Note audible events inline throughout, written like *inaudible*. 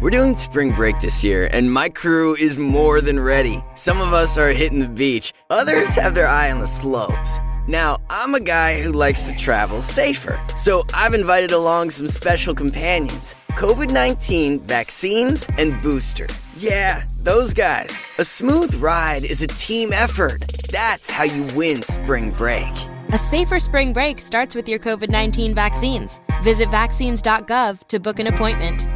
We're doing spring break this year, and my crew is more than ready. Some of us are hitting the beach, others have their eye on the slopes. Now, I'm a guy who likes to travel safer, so I've invited along some special companions COVID 19 vaccines and booster. Yeah, those guys. A smooth ride is a team effort. That's how you win spring break. A safer spring break starts with your COVID 19 vaccines. Visit vaccines.gov to book an appointment.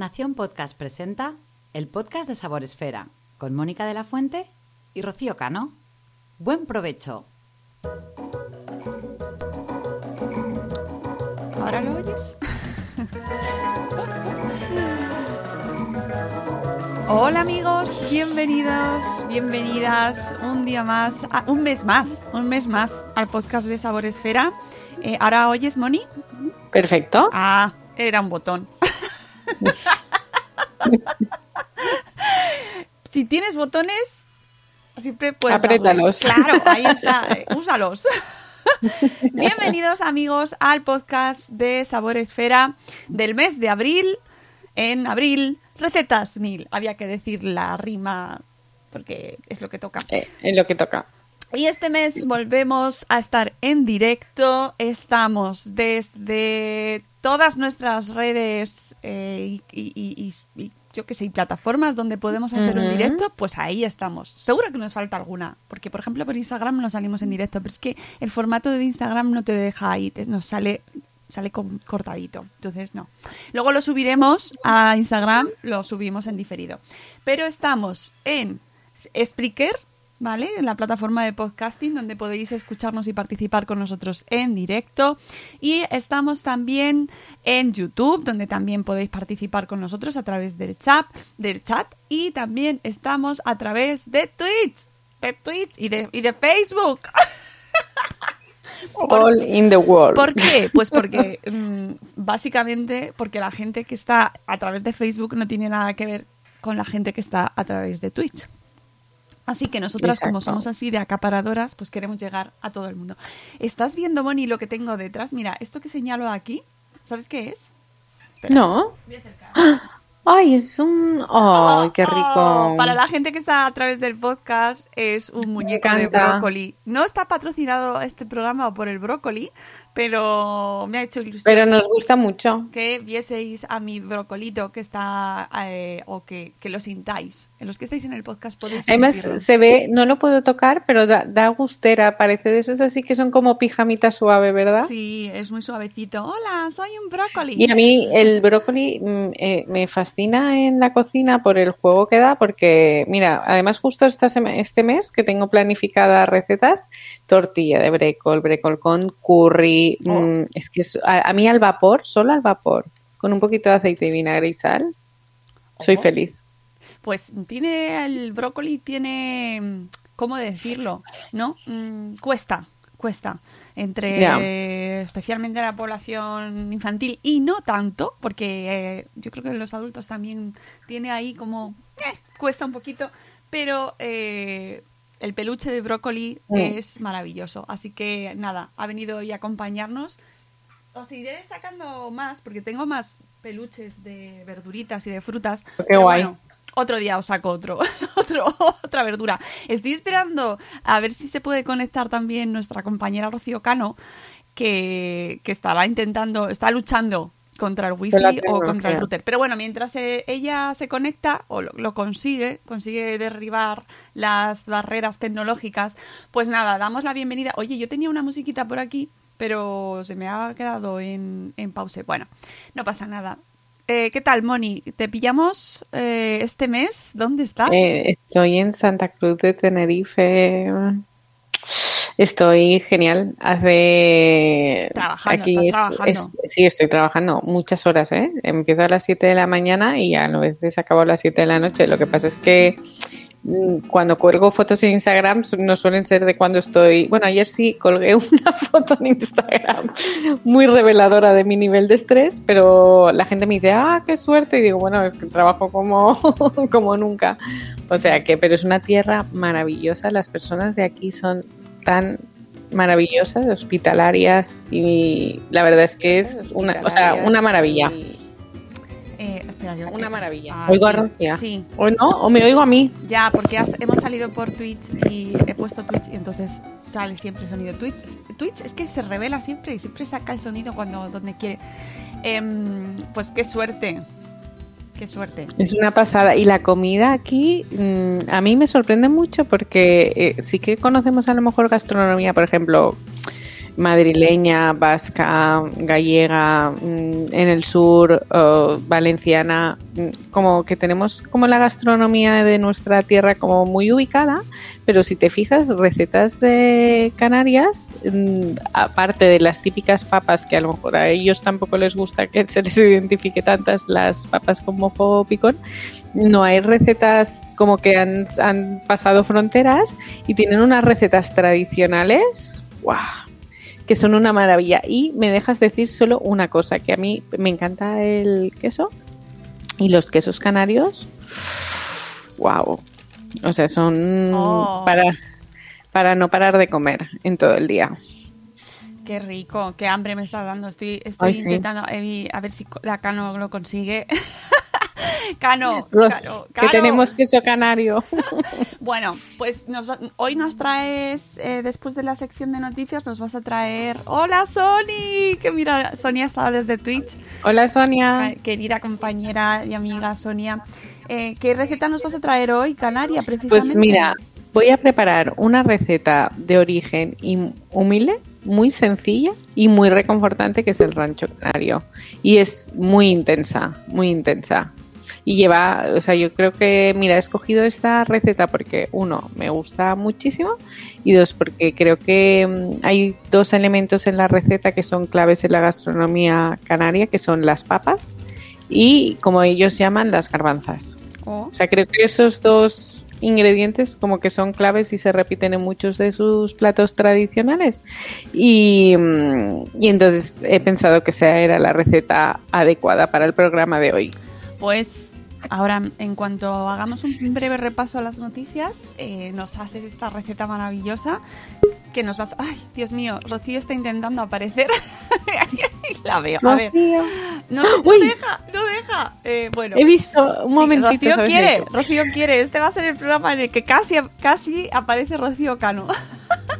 Nación Podcast presenta el podcast de Sabor Esfera con Mónica de la Fuente y Rocío Cano. Buen provecho. ¿Ahora lo oyes? Hola amigos, bienvenidos, bienvenidas un día más, a- un mes más, un mes más al podcast de Sabor Esfera. Eh, ¿Ahora oyes, Moni? Perfecto. Ah, era un botón. *laughs* si tienes botones, siempre puedes. darle. Apriétalos. Claro, ahí está. *laughs* eh, úsalos. *laughs* Bienvenidos amigos al podcast de Sabor Esfera del mes de abril. En abril, recetas mil. Había que decir la rima porque es lo que toca. Eh, es lo que toca. Y este mes volvemos a estar en directo. Estamos desde todas nuestras redes eh, y, y- y- y- y yo que sé, y plataformas donde podemos hacer un directo, pues ahí estamos. Seguro que nos falta alguna, porque por ejemplo por Instagram no salimos en directo, pero es que el formato de Instagram no te deja ahí, te- nos sale sale con- cortadito, entonces no. Luego lo subiremos a Instagram, lo subimos en diferido. Pero estamos en Spreaker, ¿vale? En la plataforma de podcasting donde podéis escucharnos y participar con nosotros en directo. Y estamos también en YouTube, donde también podéis participar con nosotros a través del chat, del chat. Y también estamos a través de Twitch, de Twitch y de, y de Facebook. *laughs* All in the world. ¿Por qué? Pues *laughs* porque mm, básicamente porque la gente que está a través de Facebook no tiene nada que ver con la gente que está a través de Twitch. Así que nosotras, como somos así de acaparadoras, pues queremos llegar a todo el mundo. ¿Estás viendo, Moni, lo que tengo detrás? Mira, esto que señalo aquí, ¿sabes qué es? Espera. No. Ay, es un. ¡Ay, qué rico! Oh, para la gente que está a través del podcast, es un muñeco de brócoli. No está patrocinado este programa por el brócoli, pero me ha hecho ilusión. Pero nos gusta mucho. que vieseis a mi brocolito que está eh, o que, que lo sintáis. En los que estáis en el podcast podéis Además, sentirlo. se ve, no lo puedo tocar, pero da, da gustera. Parece de esos así que son como pijamita suave, ¿verdad? Sí, es muy suavecito. Hola, soy un brócoli. Y a mí el brócoli mm, eh, me fascina en la cocina por el juego que da, porque, mira, además justo esta este mes que tengo planificadas recetas, tortilla de brécol, brécol con curry, Oh. mm, es que a, a mí al vapor, solo al vapor, con un poquito de aceite y vinagre y sal, soy Oh. feliz. Pues tiene el brócoli tiene ¿cómo decirlo? ¿No? Mm, cuesta, cuesta entre eh, especialmente la población infantil y no tanto, porque eh, yo creo que los adultos también tiene ahí como eh, cuesta un poquito, pero eh, el peluche de brócoli es maravilloso, así que nada, ha venido hoy a acompañarnos. Os iré sacando más porque tengo más peluches de verduritas y de frutas. Qué pero guay. bueno, otro día os saco otro, *laughs* otro, otra verdura. Estoy esperando a ver si se puede conectar también nuestra compañera Rocío Cano, que, que estará intentando, está luchando contra el wifi o contra el router. Pero bueno, mientras eh, ella se conecta o lo, lo consigue, consigue derribar las barreras tecnológicas, pues nada, damos la bienvenida. Oye, yo tenía una musiquita por aquí, pero se me ha quedado en, en pause. Bueno, no pasa nada. Eh, ¿Qué tal, Moni? ¿Te pillamos eh, este mes? ¿Dónde estás? Eh, estoy en Santa Cruz de Tenerife. Estoy genial. Hace. Trabajando, aquí estás es- trabajando. es- sí, estoy trabajando muchas horas, ¿eh? Empiezo a las 7 de la mañana y a veces acabo a las 7 de la noche. Lo que pasa es que mm, cuando cuelgo fotos en Instagram no suelen ser de cuando estoy. Bueno, ayer sí colgué *laughs* una foto en Instagram muy reveladora de mi nivel de estrés, pero la gente me dice, ah, qué suerte. Y digo, bueno, es que trabajo como, *laughs* como nunca. O sea que, pero es una tierra maravillosa. Las personas de aquí son tan maravillosas, hospitalarias y la verdad es que es una, o sea, una maravilla. Eh, espera, yo- Una maravilla. Ah, Oigo a. Rocia. Sí, ¿O no? ¿O me oigo a mí? ya, porque has- hemos salido por Twitch y he puesto Twitch y entonces sale siempre el sonido. Twitch, Twitch es que se revela siempre y siempre saca el sonido cuando donde quiere. Em, pues qué suerte. Qué suerte. Es una pasada. Y la comida aquí mm, a mí me sorprende mucho porque eh, sí que conocemos a lo mejor gastronomía, por ejemplo, madrileña, vasca, gallega, mm, en el sur, o valenciana, mm, como que tenemos como la gastronomía de nuestra tierra como muy ubicada, pero si te fijas, recetas de Canarias, mm, aparte de las típicas papas que a lo mejor a ellos tampoco les gusta que se les identifique tantas las papas con mojo picón, no hay recetas como que han, han pasado fronteras y tienen unas recetas tradicionales. ¡guau! Que son una maravilla. Y me dejas decir solo una cosa, que a mí me encanta el queso y los quesos canarios. ¡Wow! O sea, son Oh. para, para no parar de comer en todo el día. Qué rico, qué hambre me está dando. Estoy, estoy Ay, intentando eh, a ver si la Cano lo consigue. *laughs* *laughs* Cano, que tenemos queso canario. *laughs* Bueno, pues nos va- hoy nos traes, eh, después de la sección de noticias, nos vas a traer... ¡Hola, Sony! Que mira, Sonia está desde Twitch. Hola Sonia. Querida compañera y amiga Sonia. Eh, ¿Qué receta nos vas a traer hoy, Canaria, precisamente? Pues mira, voy a preparar una receta de origen humilde, muy sencilla y muy reconfortante, que es el rancho canario. Y es muy intensa, muy intensa. Y lleva, o sea, yo creo que, mira, he escogido esta receta porque, uno, me gusta muchísimo y dos, porque creo que mm, hay dos elementos en la receta que son claves en la gastronomía canaria, que son las papas y, como ellos llaman, las garbanzas. Oh, O sea, creo que esos dos ingredientes como que son claves y se repiten en muchos de sus platos tradicionales. Y, mm, y entonces he pensado que esa era la receta adecuada para el programa de hoy. Pues ahora, en cuanto hagamos un breve repaso a las noticias, eh, nos haces esta receta maravillosa que nos vas... ¡Ay, Dios mío! Rocío está intentando aparecer. *laughs* La veo. A ver. No, no deja, no deja. Eh, bueno. He visto un Sí, momentito. Rocío ¿sabes quiere? Rocío quiere. Este va a ser el programa en el que casi, casi aparece Rocío Cano. *laughs*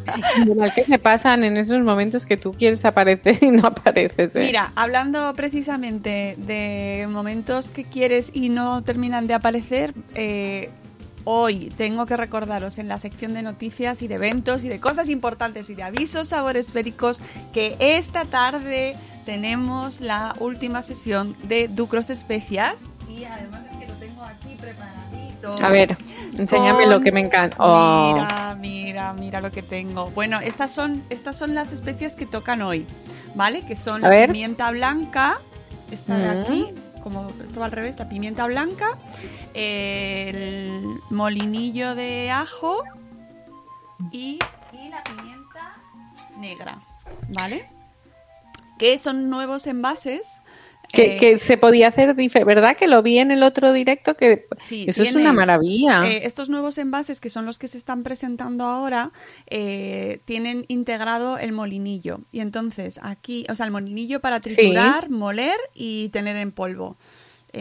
Que se pasan en esos momentos que tú quieres aparecer y no apareces. ¿eh? Mira, hablando precisamente de momentos que quieres y no terminan de aparecer, eh, hoy tengo que recordaros en la sección de noticias y de eventos y de cosas importantes y de avisos sabores féricos que esta tarde tenemos la última sesión de Ducros Especias y además es que lo tengo aquí A ver, enséñame Con- lo que me encanta. Oh. Mira, mira, mira lo que tengo. Bueno, estas son, estas son las especias que tocan hoy, ¿vale? Que son A la ver. pimienta blanca, esta de Mm. aquí, como esto va al revés, la pimienta blanca, el molinillo de ajo y, y la pimienta negra, ¿vale? Que son nuevos envases. Que, eh, que se podía hacer, ¿verdad? Que lo vi en el otro directo, que Sí, eso es una maravilla. eh, estos nuevos envases, que son los que se están presentando ahora, eh, tienen integrado el molinillo. Y entonces aquí, o sea, el molinillo para triturar, moler y tener en polvo.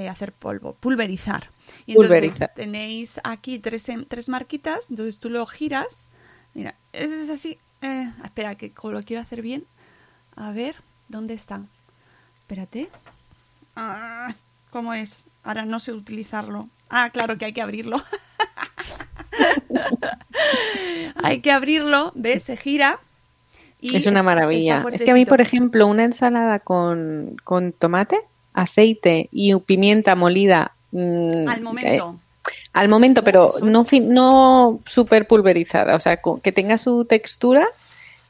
hacer polvo, pulverizar. Y entonces Pulverizar. tenéis aquí tres, tres marquitas, entonces tú lo giras. Mira, es, así. eh, espera, que lo quiero hacer bien. A ver, ¿dónde está? Espérate. Ah, ¿Cómo es? Ahora no sé utilizarlo. Ah, claro que hay que abrirlo. *laughs* hay que abrirlo, ¿ves? Se gira. y es una maravilla. Es que a mí, por ejemplo, una ensalada con, con tomate, aceite y pimienta molida. mm, Al momento. eh, al momento, pero no, no súper pulverizada. O sea, que tenga su textura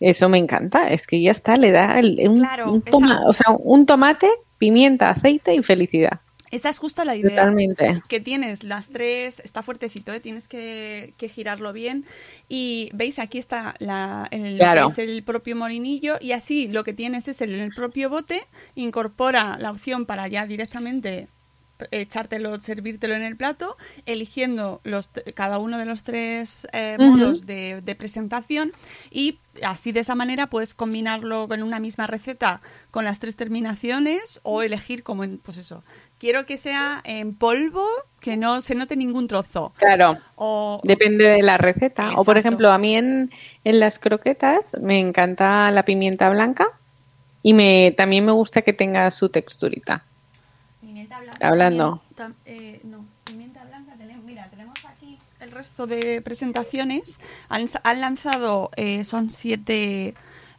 Eso me encanta, es que ya está, le da el- un, Claro, un toma- esa- o sea, un tomate, pimienta, aceite y felicidad. Esa es justo la idea. Totalmente. Que tienes las tres, está fuertecito, ¿eh? tienes que, que girarlo bien. Y veis, aquí está la, el, Claro. es el propio molinillo. Y así lo que tienes es el, el propio bote. Incorpora la opción para ya directamente echártelo, servírtelo en el plato, eligiendo los, cada uno de los tres eh, modos de, de presentación y así de esa manera puedes combinarlo con una misma receta con las tres terminaciones o elegir como en, pues eso, quiero que sea en polvo, que no se note ningún trozo. Claro. O, Depende de la receta. O por ejemplo, a mí en, en las croquetas me encanta la pimienta blanca y me también me gusta que tenga su texturita. Pimienta blanca Hablando. también, eh, no, pimienta blanca tenemos, mira, tenemos aquí el resto de presentaciones. Han, han lanzado, eh, son siete,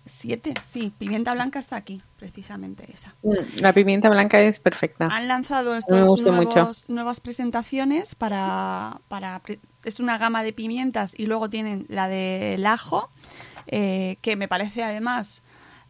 siete, sí, pimienta blanca está aquí, precisamente esa. Mm, La pimienta blanca es perfecta. Han lanzado estos mucho. nuevos, nuevas presentaciones para, para... Es una gama de pimientas y luego tienen la del ajo, eh, que me parece además...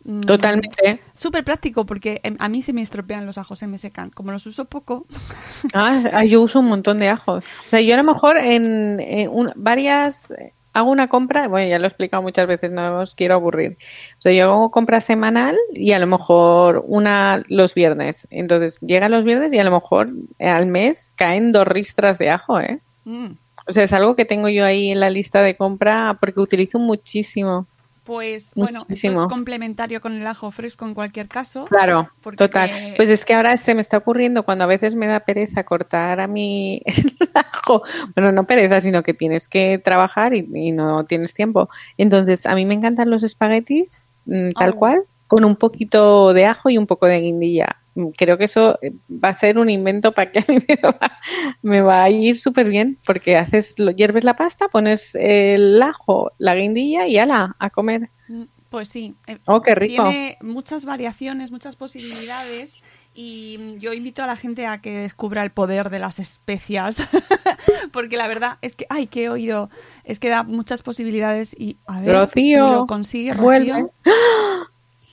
mm, Totalmente. Súper práctico porque em, a mí se me estropean los ajos, se me secan. Como los uso poco, *laughs* Ah, ah, yo uso un montón de ajos. O sea, yo a lo mejor en, en un- varias hago una compra, bueno, ya lo he explicado muchas veces, no os quiero aburrir. O sea, yo hago compra semanal y a lo mejor una los viernes. Entonces, llega los viernes y a lo mejor al mes caen dos ristras de ajo, ¿eh? mm, O sea, es algo que tengo yo ahí en la lista de compra porque utilizo muchísimo. Pues bueno, esto es complementario con el ajo fresco en cualquier caso. Claro, Porque- total. Pues es que ahora se me está ocurriendo cuando a veces me da pereza cortar a mi *laughs* el ajo. Bueno, no pereza, sino que tienes que trabajar y, y no tienes tiempo. Entonces, a mí me encantan los espaguetis mm, tal Oh. cual, con un poquito de ajo y un poco de guindilla. Creo que eso eh, va a ser un invento para que a mí *laughs* me va, me va a ir súper bien, porque haces, lo, hierves la pasta, pones el ajo, la guindilla y ala, a comer. Mm, Pues sí. eh, Oh, qué rico. Tiene muchas variaciones, muchas posibilidades y yo invito a la gente a que descubra el poder de las especias *laughs* porque la verdad es que, ay, que he oído, es que da muchas posibilidades y a ver Rocío, si lo consigue. vuelve. Rocío.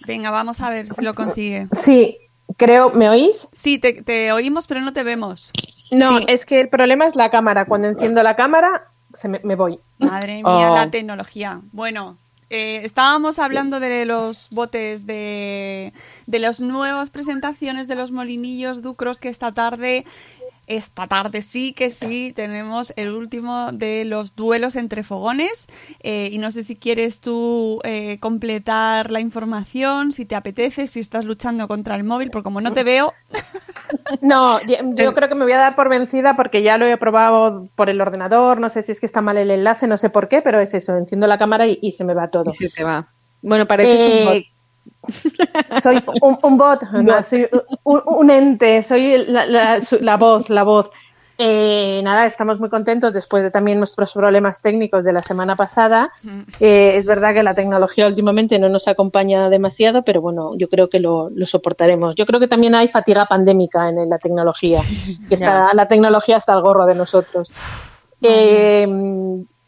Venga, vamos a ver si lo consigue. Sí, creo, ¿me oís? Sí, te, te oímos pero no te vemos. No, Sí. es que el problema es la cámara. Cuando enciendo la cámara, se me, me voy. Madre mía, Oh. la tecnología. Bueno, eh, estábamos hablando de los botes de, de las nuevas presentaciones de los molinillos ducros que esta tarde, esta tarde sí que sí, tenemos el último de los duelos entre fogones. Eh, y no sé si quieres tú eh, completar la información, si te apetece, si estás luchando contra el móvil, porque como no te veo, *laughs* No, yo, yo creo que me voy a dar por vencida porque ya lo he probado por el ordenador. No sé si es que está mal el enlace, no sé por qué, pero es eso. Enciendo la cámara y, y se me va todo. Y se te va. Bueno, pareces un bot. Soy un, un bot, no, soy un, un ente, soy la, la- su- la voz, la voz. Eh, nada, estamos muy contentos después de también nuestros problemas técnicos de la semana pasada. Eh, es verdad que la tecnología últimamente no nos acompaña demasiado, pero bueno, yo creo que lo, lo soportaremos. Yo creo que también hay fatiga pandémica en la tecnología, que está, la tecnología está al gorro de nosotros. Eh,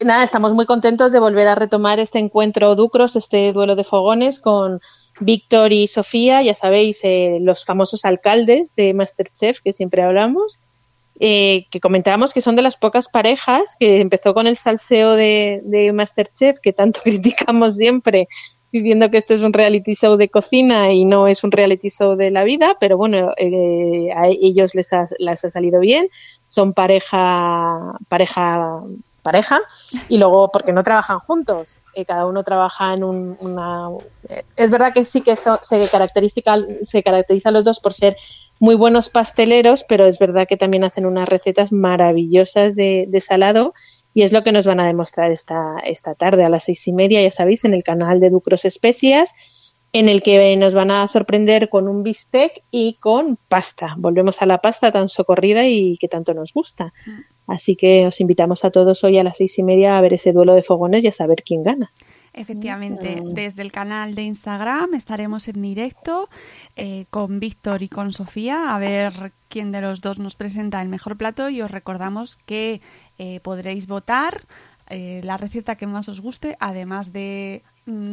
nada, estamos muy contentos de volver a retomar este encuentro Ducros, este duelo de fogones con Víctor y Sofía, ya sabéis, eh, los famosos alcaldes de Masterchef que siempre hablamos, eh, que comentábamos que son de las pocas parejas que empezó con el salseo de, Masterchef, que tanto *laughs* criticamos siempre, diciendo que esto es un reality show de cocina y no es un reality show de la vida, pero bueno, eh, a ellos les ha, les ha salido bien, son pareja, pareja, pareja, y luego porque no trabajan juntos, cada uno trabaja en un, una... eh, es verdad que sí que so- se, característica, se caracterizan los dos por ser muy buenos pasteleros, pero es verdad que también hacen unas recetas maravillosas de, de salado y es lo que nos van a demostrar esta, esta tarde a las seis y media, ya sabéis, en el canal de Ducros Especias, en el que nos van a sorprender con un bistec y con pasta. Volvemos a la pasta tan socorrida y que tanto nos gusta. Así que os invitamos a todos hoy a las seis y media a ver ese duelo de fogones y a saber quién gana. Efectivamente, desde el canal de Instagram estaremos en directo eh, con Víctor y con Sofía a ver quién de los dos nos presenta el mejor plato y os recordamos que eh, podréis votar eh, la receta que más os guste, además de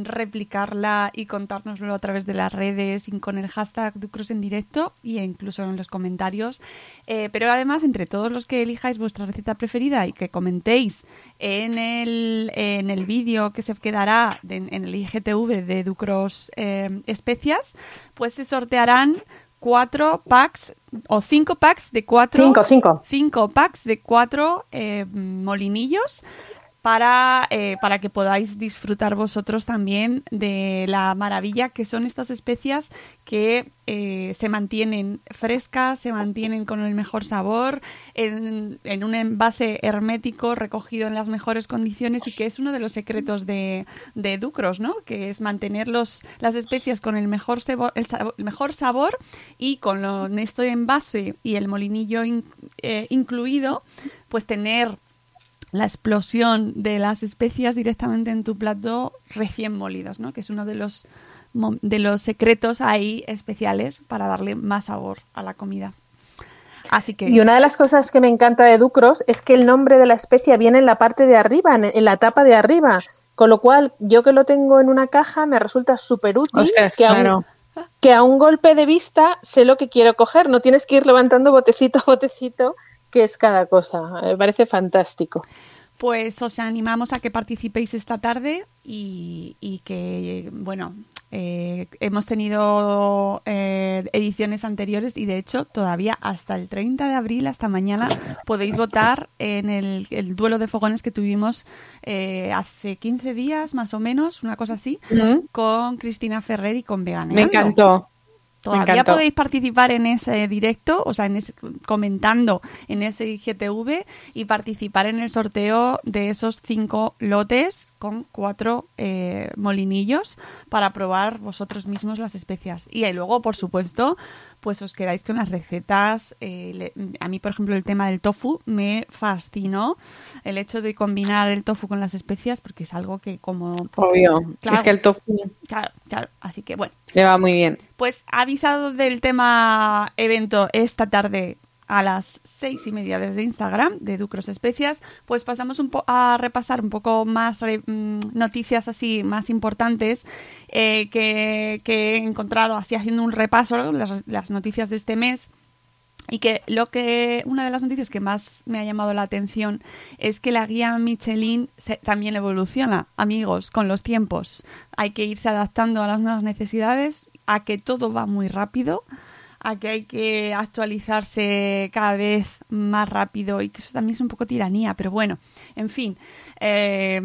replicarla y contárnoslo a través de las redes y con el hashtag Ducros en directo e incluso en los comentarios. Eh, pero además, entre todos los que elijáis vuestra receta preferida y que comentéis en el, en el vídeo que se quedará de- en el IGTV de Ducros eh, Especias, pues se sortearán cuatro packs o cinco packs de cuatro Cinco, cinco. cinco packs de cuatro eh, molinillos para, eh, para que podáis disfrutar vosotros también de la maravilla que son estas especias que eh, se mantienen frescas, se mantienen con el mejor sabor, en, en un envase hermético recogido en las mejores condiciones y que es uno de los secretos de, de Ducros, ¿no? Que es mantener los, las especias con el mejor, sebo- el mejor sabor y con lo, este envase y el molinillo in- eh, incluido, pues tener la explosión de las especias directamente en tu plato recién molidos, ¿no? Que es uno de los de los secretos ahí especiales para darle más sabor a la comida. Así que Y una de las cosas que me encanta de Ducros es que el nombre de la especia viene en la parte de arriba, en, la tapa de arriba. Con lo cual, yo que lo tengo en una caja me resulta súper útil Ostras, que, a un, que a un golpe de vista sé lo que quiero coger. No tienes que ir levantando botecito a botecito, que es cada cosa. Me parece fantástico. Pues os animamos a que participéis esta tarde y, y que, bueno, eh, hemos tenido eh, ediciones anteriores y de hecho todavía hasta el 30 de abril, hasta mañana, podéis votar en el, el duelo de fogones que tuvimos eh, hace 15 días más o menos, una cosa así, Ujú. con Cristina Ferrer y con Me Veganeando. encantó. Todavía podéis participar en ese directo, o sea, en ese, comentando en ese IGTV y participar en el sorteo de esos cinco lotes con cuatro eh, molinillos para probar vosotros mismos las especias. Y ahí luego, por supuesto, pues os quedáis con las recetas. eh, le- a mí, por ejemplo, el tema del tofu me fascinó. El hecho de combinar el tofu con las especias, porque es algo que como... Obvio. Claro. Es que el tofu Claro, claro. Así que bueno. le va muy bien. Pues avisado del tema evento esta tarde a las seis y media desde Instagram de Ducros Especias, pues pasamos un po a repasar un poco más mm, noticias así más importantes eh, que, que he encontrado así haciendo un repaso las, noticias de este mes. Y que lo que una de las noticias que más me ha llamado la atención es que la guía Michelin también evoluciona, amigos, con los tiempos. Hay que irse adaptando a las nuevas necesidades, a que todo va muy rápido, a que hay que actualizarse cada vez más rápido y que eso también es un poco tiranía, pero bueno, en fin. eh,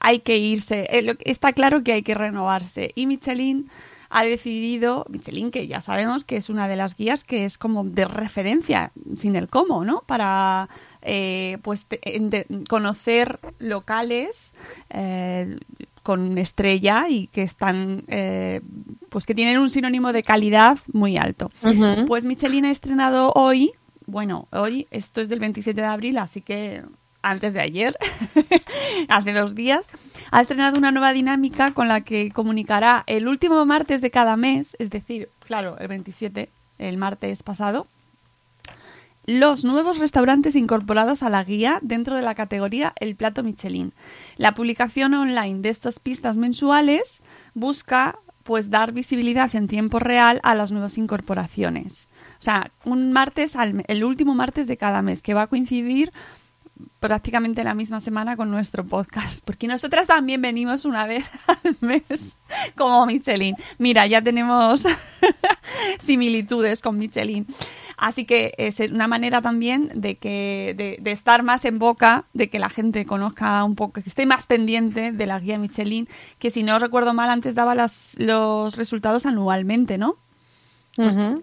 hay que irse. eh, está claro que hay que renovarse. Y Michelin ha decidido, Michelin, que ya sabemos que es una de las guías que es como de referencia, sin el cómo, ¿no? Para eh, pues te- conocer locales con estrella y que están eh, pues que tienen un sinónimo de calidad muy alto. Pues Michelin ha estrenado hoy, bueno, hoy, esto es del 27 de abril, así que antes de ayer, *laughs* hace dos días, ha estrenado una nueva dinámica con la que comunicará el último martes de cada mes, es decir, claro, el 27, el martes pasado, los nuevos restaurantes incorporados a la guía dentro de la categoría El Plato Michelin. La publicación online de estas pistas mensuales busca pues dar visibilidad en tiempo real a las nuevas incorporaciones. O sea, un martes, al, el último martes de cada mes, que va a coincidir prácticamente la misma semana con nuestro podcast, porque nosotras también venimos una vez *laughs* al mes como Michelin. Mira, ya tenemos *laughs* similitudes con Michelin. Así que es una manera también de que de, de estar más en boca, de que la gente conozca un poco, que esté más pendiente de la guía Michelin, que si no recuerdo mal antes daba las, los resultados anualmente, ¿no?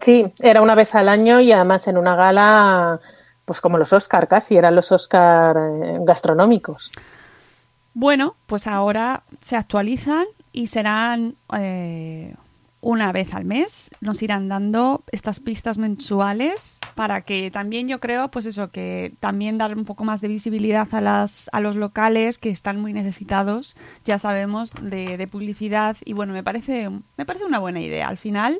Sí, era una vez al año y además en una gala, pues como los Oscar casi, eran los Oscar eh, gastronómicos. Bueno, pues ahora se actualizan y serán eh, una vez al mes. Nos irán dando estas pistas mensuales para que también yo creo, pues eso, que también dar un poco más de visibilidad a, las, a los locales que están muy necesitados, ya sabemos, de, de publicidad. Y bueno, me parece, me parece una buena idea. Al final,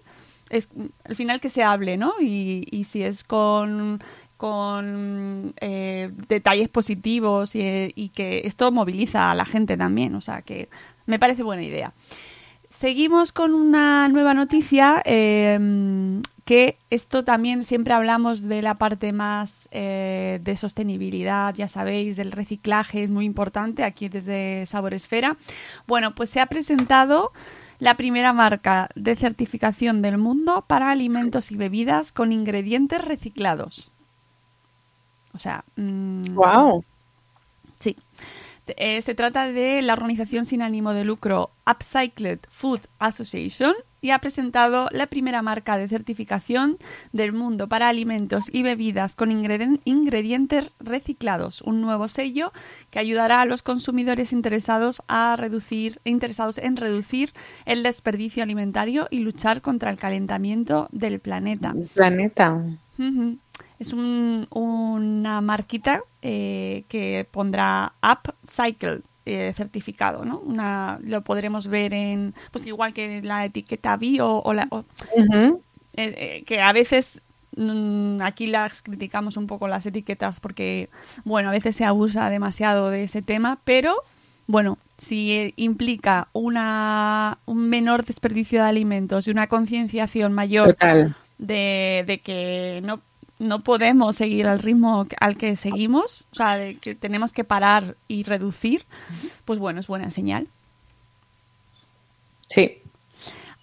es al final que se hable, ¿no? Y, y si es con con eh, detalles positivos y, que esto moviliza a la gente también. O sea que me parece buena idea. Seguimos con una nueva noticia eh, que esto también siempre hablamos de la parte más eh, de sostenibilidad, ya sabéis, del reciclaje, es muy importante aquí desde Sabor Esfera. Bueno, pues se ha presentado la primera marca de certificación del mundo para alimentos y bebidas con ingredientes reciclados. O sea, wow. Sí. Eh, se trata de la organización sin ánimo de lucro Upcycled Food Association y ha presentado la primera marca de certificación del mundo para alimentos y bebidas con ingredientes reciclados, un nuevo sello que ayudará a los consumidores interesados a reducir interesados en reducir el desperdicio alimentario y luchar contra el calentamiento del planeta. Planeta. Uh es un, una marquita eh, que pondrá Upcycle eh, certificado, ¿no? Una, lo podremos ver en, pues igual que la etiqueta bio o la... eh, eh, que a veces mm, aquí las criticamos un poco las etiquetas porque, bueno, a veces se abusa demasiado de ese tema, pero bueno, si implica una, un menor desperdicio de alimentos y una concienciación mayor de, de, que no no podemos seguir al ritmo al que seguimos, o sea, de que tenemos que parar y reducir, pues bueno, es buena señal. Sí.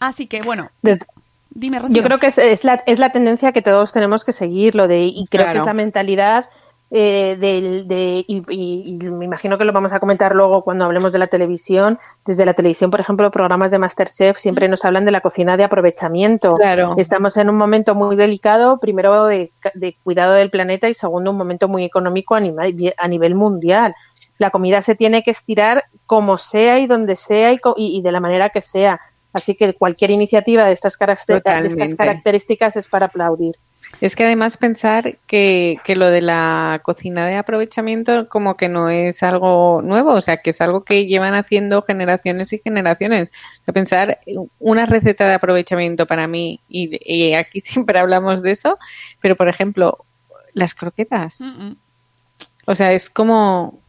Así que bueno, Desde, dime, Rocío. Yo creo que es, es, la, es la tendencia que todos tenemos que seguir, lo de, y creo Claro. que es la mentalidad eh, del, de, y, y- y me imagino que lo vamos a comentar luego cuando hablemos de la televisión. Desde la televisión, por ejemplo, programas de Masterchef siempre nos hablan de la cocina de aprovechamiento. Claro. Estamos en un momento muy delicado, primero de, de cuidado del planeta y segundo un momento muy económico a nivel, a nivel mundial. La comida se tiene que estirar como sea y donde sea y, y- de la manera que sea. Así que cualquier iniciativa de estas, caracter- de estas características es para aplaudir. Es que además pensar que, que lo de la cocina de aprovechamiento como que no es algo nuevo, o sea, que es algo que llevan haciendo generaciones y generaciones. O sea, pensar una receta de aprovechamiento para mí, y, y aquí *laughs* siempre hablamos de eso, pero por ejemplo, las croquetas. Mm, mm. O sea, es como,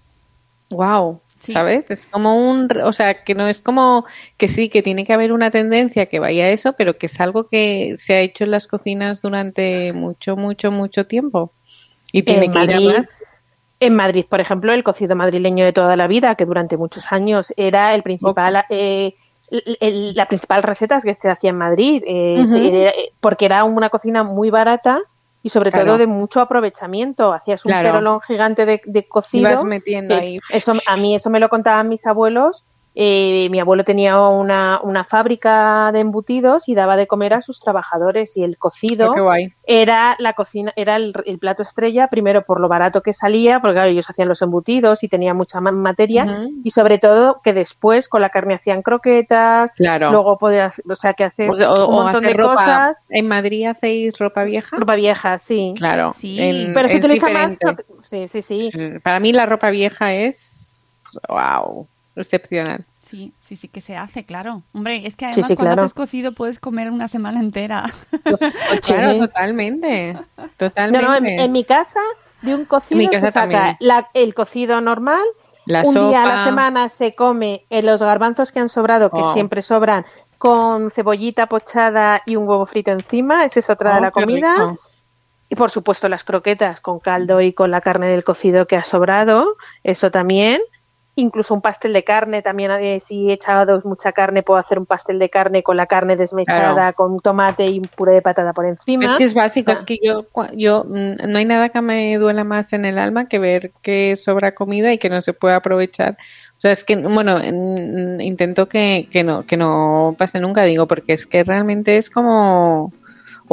wow, Sí. ¿sabes? Es como un, o sea, que no es como que sí, que tiene que haber una tendencia que vaya a eso, pero que es algo que se ha hecho en las cocinas durante mucho, mucho, mucho tiempo. Y tiene En que ir a Madrid, más. En Madrid, por ejemplo, el cocido madrileño de toda la vida, que durante muchos años era el principal, eh, la principal receta que se hacía en Madrid, eh, era- porque era una cocina muy barata y sobre Claro. todo de mucho aprovechamiento. Hacías un Claro. perolón gigante de, de cocido. Ibas metiendo ahí. Eso, a mí eso me lo contaban mis abuelos. Eh, mi abuelo tenía una, una fábrica de embutidos y daba de comer a sus trabajadores y el cocido Oh, era la cocina, era el, el plato estrella, primero por lo barato que salía, porque claro, ellos hacían los embutidos y tenía mucha ma- materia, y sobre todo que después con la carne hacían croquetas, Claro. luego podías, o sea, que O o- un montón hacer de ropa. cosas. ¿En Madrid hacéis ropa vieja? Ropa vieja, sí. Claro. Sí. en- Pero se utiliza diferente. más. Sí, sí, sí. Para mí la ropa vieja es, wow, excepcional. Sí, sí, sí que se hace, claro. Hombre, es que además sí, cuando claro. haces cocido puedes comer una semana entera. Claro, *laughs* Sí. totalmente. No, Totalmente. no, en, en mi casa de un cocido En mi casa se saca la- el cocido normal, La un día a la semana se come eh, los garbanzos que han sobrado, que Oh. siempre sobran, con cebollita pochada y un huevo frito encima, esa es otra de Oh, la comida. rico. Y por supuesto las croquetas con caldo y con la carne del cocido que ha sobrado, eso también. Incluso un pastel de carne, también eh, si he echado mucha carne puedo hacer un pastel de carne con la carne desmechada, Claro. con tomate y un puré de patata por encima. Es que es básico, Ah. es que yo, yo mm, no hay nada que me duela más en el alma que ver que sobra comida y que no se puede aprovechar. O sea, es que, bueno, intento que, que no, que no pase nunca, digo, porque es que realmente es como,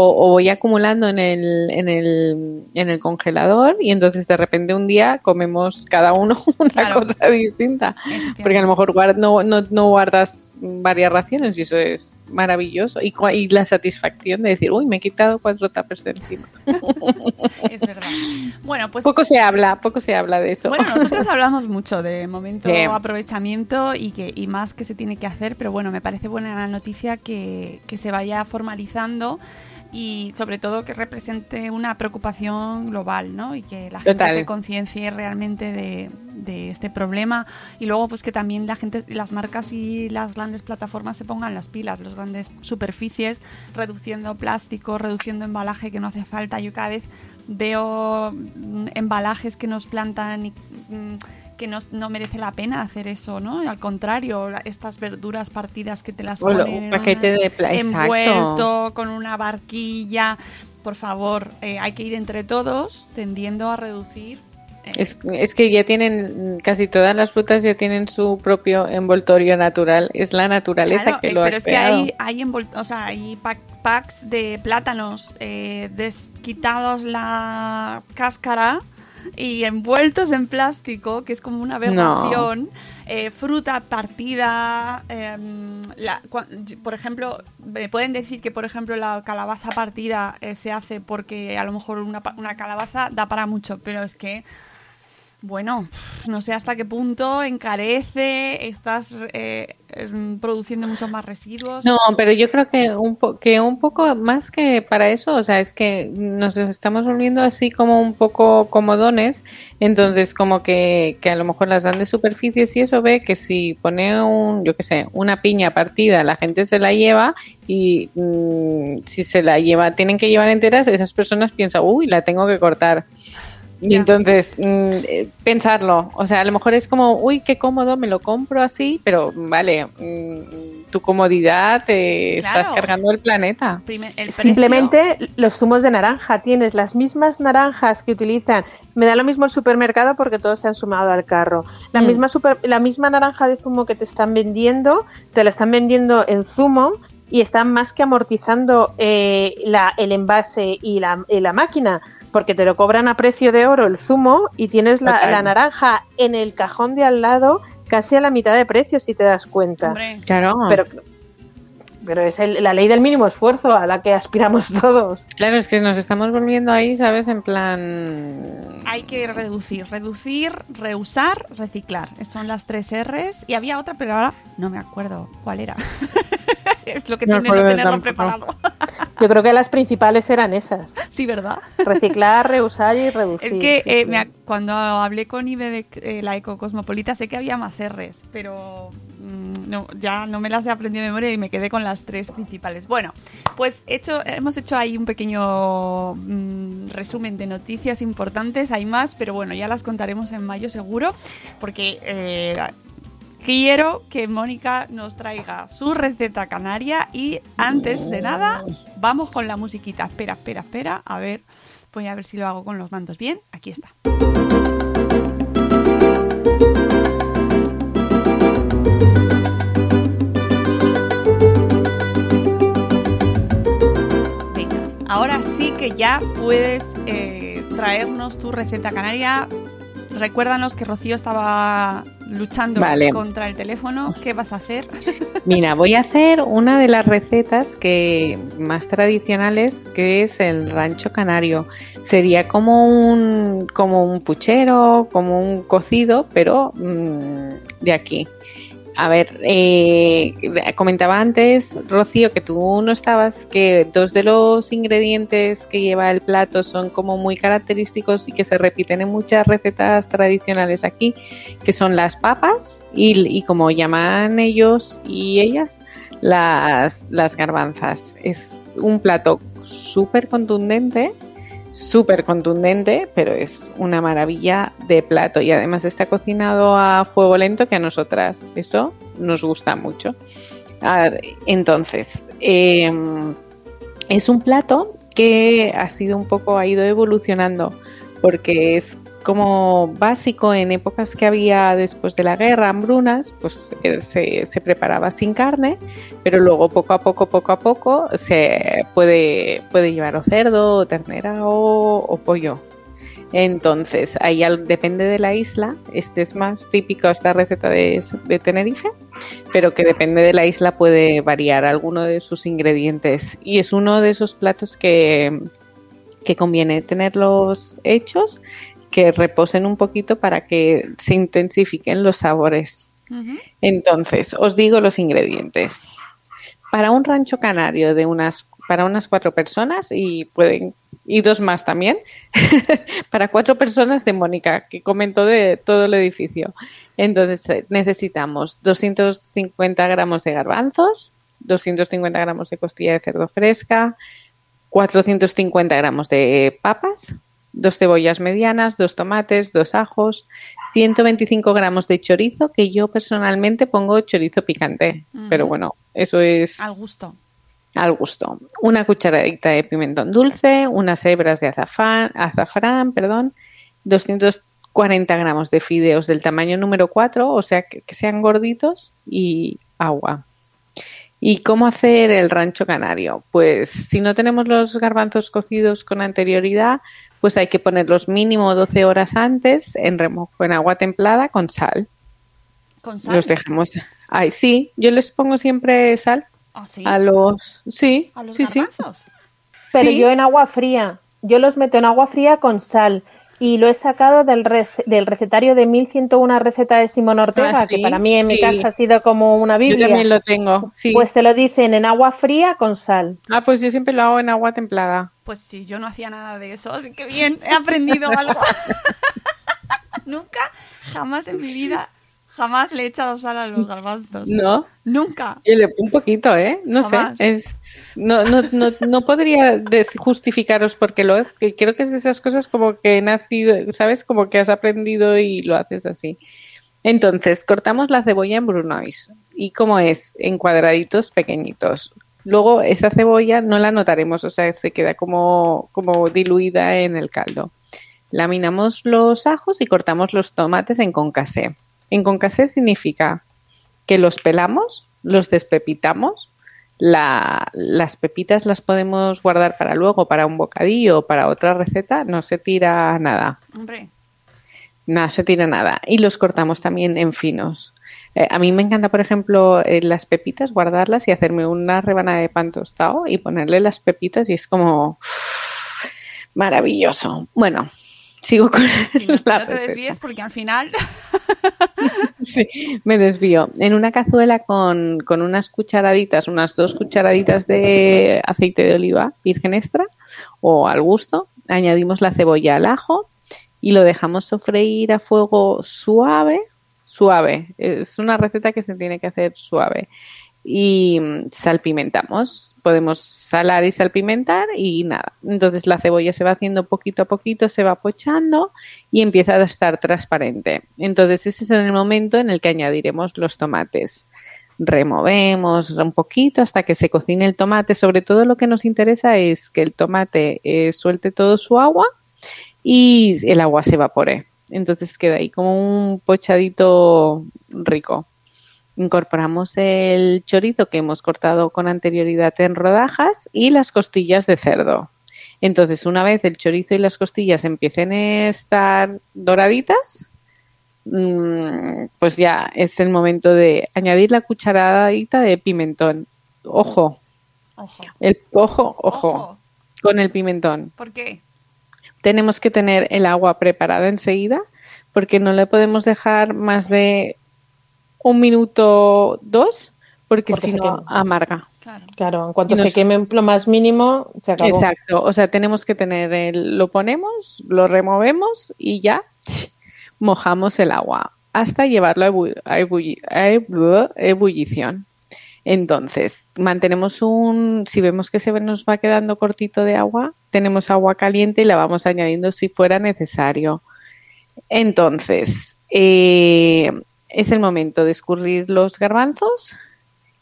o, o voy acumulando en el, en el, en el congelador y entonces de repente un día comemos cada uno *laughs* una Claro. cosa distinta. Porque a lo mejor guard- no, no, no guardas varias raciones y eso es maravilloso y, y la satisfacción de decir, uy, me he quitado cuatro tuppers de encima. *laughs* Es verdad. Bueno, pues Poco se habla, poco se habla de eso. Bueno, nosotros *laughs* hablamos mucho de momento Sí. aprovechamiento y que y más que se tiene que hacer, pero bueno, me parece buena la noticia que, que se vaya formalizando y sobre todo que represente una preocupación global, ¿no? Y que la gente Total. se conciencie realmente de, de este problema y luego pues que también la gente, las marcas y las grandes plataformas se pongan las pilas, las grandes superficies, reduciendo plástico, reduciendo embalaje que no hace falta. Yo cada vez veo mm, embalajes que nos plantan y mm, que no, no merece la pena hacer eso, ¿no? Al contrario, estas verduras partidas que te las O lo- ponen un en paquete una- de pla- exacto. envuelto con una barquilla. Por favor, eh, hay que ir entre todos tendiendo a reducir. Eh, Es, es que ya tienen, casi todas las frutas ya tienen su propio envoltorio natural. Es la naturaleza Claro, que eh, lo ha pero es que hay, hay, envol- o sea, hay pack- packs de plátanos eh, desquitados la cáscara y envueltos en plástico, que es como una aberración. Eh, fruta partida, em, la- por ejemplo, me pueden decir que por ejemplo la calabaza partida eh, se hace porque a lo mejor una, una calabaza da para mucho, pero es que bueno, no sé hasta qué punto encarece, estás eh, em, produciendo muchos más residuos. No, pero yo creo que un, po- que un poco más que para eso, o sea, es que nos estamos volviendo así como un poco comodones, entonces como que, que a lo mejor las grandes superficies y eso ve que si pone un, yo qué sé, una piña partida, la gente se la lleva y mm, si se la lleva, tienen que llevar enteras, esas personas piensan, uy, la tengo que cortar. Y entonces, mm, eh, pensarlo, o sea, a lo mejor es como, uy, qué cómodo, me lo compro así, pero vale, mm, tu comodidad, te estás cargando el planeta. El Simplemente los zumos de naranja, tienes las mismas naranjas que utilizan, me da lo mismo el supermercado porque todos se han sumado al carro. La, Mm. misma super- la misma naranja de zumo que te están vendiendo, te la están vendiendo en zumo y están más que amortizando eh, la, el envase y la, y la máquina, porque te lo cobran a precio de oro el zumo y tienes la, la naranja en el cajón de al lado casi a la mitad de precio si te das cuenta. Hombre, Claro, Pero, pero es el- la ley del mínimo esfuerzo a la que aspiramos *laughs* todos. claro, es que nos estamos volviendo ahí, ¿sabes? En plan... hay que reducir, reducir, reusar, reciclar. Son las tres R's. Y había otra, pero ahora no me acuerdo cuál era. *laughs* *laughs* es lo que No tiene no tenerlo tampoco. preparado. *laughs* Yo creo que las principales eran esas. *laughs* sí, ¿verdad? Reciclar, reusar y reducir. Es que sí, eh, sí. me ac- cuando hablé con Ibe de eh, la Ecocosmopolita sé que había más R's, pero mm, no, ya no me las he aprendido de memoria y me quedé con las tres principales. Bueno, pues hecho, hemos hecho ahí un pequeño mm, resumen de noticias importantes, hay más, pero bueno, ya las contaremos en mayo seguro, porque eh, quiero que Mónica nos traiga su receta canaria y antes de nada vamos con la musiquita. Espera, espera, espera, a ver, voy a ver si lo hago con los mandos bien. Aquí está. Venga, ahora sí que ya puedes eh, traernos tu receta canaria. Recuérdanos que Rocío estaba luchando Vale. contra el teléfono. ¿Qué vas a hacer? *laughs* Mira, voy a hacer una de las recetas que más tradicionales, que es el rancho canario. Sería como un como un puchero, como un cocido, pero mm, de aquí. A ver, eh, comentaba antes, Rocío, que tú no estabas, que dos de los ingredientes que lleva el plato son como muy característicos y que se repiten en muchas recetas tradicionales aquí, que son las papas y, y como llaman ellos y ellas, las, las garbanzas. Es un plato súper contundente, súper contundente, pero es una maravilla de plato y además está cocinado a fuego lento que a nosotras eso nos gusta mucho. Entonces, eh, es un plato que ha sido un poco, ha ido evolucionando porque es como básico en épocas que había después de la guerra, hambrunas, pues eh, se, se preparaba sin carne, pero luego poco a poco, poco a poco se puede, puede llevar o cerdo, o ternera o, o pollo. Entonces, ahí al- depende de la isla. Este es más típico, esta receta de, de Tenerife, pero que depende de la isla puede variar alguno de sus ingredientes. Y es uno de esos platos que, que conviene tenerlos hechos, que reposen un poquito para que se intensifiquen los sabores. Entonces, os digo los ingredientes. Para un rancho canario de unas para unas cuatro personas y pueden y dos más también *laughs* para cuatro personas de Mónica que comentó de todo el edificio. Entonces eh, necesitamos 250 gramos de garbanzos, 250 gramos de costilla de cerdo fresca, 450 gramos de papas, dos cebollas medianas, dos tomates, dos ajos, 125 gramos de chorizo, que yo personalmente pongo chorizo picante, pero bueno, eso es Al gusto. al gusto. Una cucharadita de pimentón dulce, unas hebras de azafrán, azafrán perdón, 240 gramos de fideos del tamaño número 4, o sea que, que sean gorditos, y agua. ¿Y cómo hacer el rancho canario? Pues si no tenemos los garbanzos cocidos con anterioridad, pues hay que ponerlos mínimo 12 horas antes en remojo en agua templada con sal. Con sal. Los dejamos. Ay, sí, yo les pongo siempre sal ¿Ah, sí? a los. Sí, ¿A los sí, sí. Pero Sí. yo en agua fría. Yo los meto en agua fría con sal. Y lo he sacado del, rec- del recetario de 1101 receta de Simón Ortega, Ah, que ¿sí? para mí en mi casa ha sido como una Yo biblia. también lo tengo. Sí. Pues te lo dicen en agua fría con sal. Ah, pues yo siempre lo hago en agua templada. Pues sí, yo no hacía nada de eso, así que bien, he aprendido algo. *laughs* Nunca, jamás en mi vida, jamás le he echado sal a los garbanzos. ¿No? Nunca. Le un poquito, ¿eh? No Jamás. sé. Es, no, no, no, no podría justificaros por qué lo es. que Creo que es de esas cosas como que he nacido, ¿sabes? Como que has aprendido y lo haces así. Entonces, cortamos la cebolla en brunoise. ¿Y cómo es? En cuadraditos pequeñitos. Luego, esa cebolla no la notaremos, o sea, se queda como, como diluida en el caldo. Laminamos los ajos y cortamos los tomates en concassé. En concassé significa que los pelamos, los despepitamos. La- las pepitas las podemos guardar para luego, para un bocadillo o para otra receta. No se tira nada. Hombre, No se tira nada. Y los cortamos también en finos. Eh, a mí me encanta, por ejemplo, eh, las pepitas, guardarlas y hacerme una rebanada de pan tostado y ponerle las pepitas y es como *sighs* maravilloso. Bueno, sigo con no, *laughs* la no te receta. desvíes porque al final... *laughs* Sí, me desvío. En una cazuela con, con unas cucharaditas, unas dos cucharaditas de aceite de oliva virgen extra o al gusto, añadimos la cebolla al ajo y lo dejamos sofreír a fuego suave, suave. Es una receta que se tiene que hacer suave. Y salpimentamos. Podemos salar y salpimentar y nada. Entonces la cebolla se va haciendo poquito a poquito, se va pochando y empieza a estar transparente. Entonces ese es el momento en el que añadiremos los tomates. Removemos un poquito hasta que se cocine el tomate. Sobre todo lo que nos interesa es que el tomate eh, suelte todo su agua y el agua se evapore. Entonces queda ahí como un pochadito rico. Incorporamos el chorizo que hemos cortado con anterioridad en rodajas y las costillas de cerdo. Entonces, una vez el chorizo y las costillas empiecen a estar doraditas, mm, pues ya es el momento de añadir la cucharadita de pimentón. Ojo, Ojo. el ojo, ojo, Ojo. con el pimentón ¿Por qué? Tenemos que tener el agua preparada enseguida porque no le podemos dejar más de un minuto dos porque, Porque si se no quema. amarga. Claro. Claro, en cuanto nos- se queme lo más mínimo, se acabó. Exacto, o sea, tenemos que tener el, lo ponemos, lo removemos y ya *laughs* mojamos el agua hasta llevarlo a, ebu- a ebulli- a ebu- ebullición. Entonces, mantenemos un, si vemos que se nos va quedando cortito de agua, tenemos agua caliente y la vamos añadiendo si fuera necesario. Entonces, eh, es el momento de escurrir los garbanzos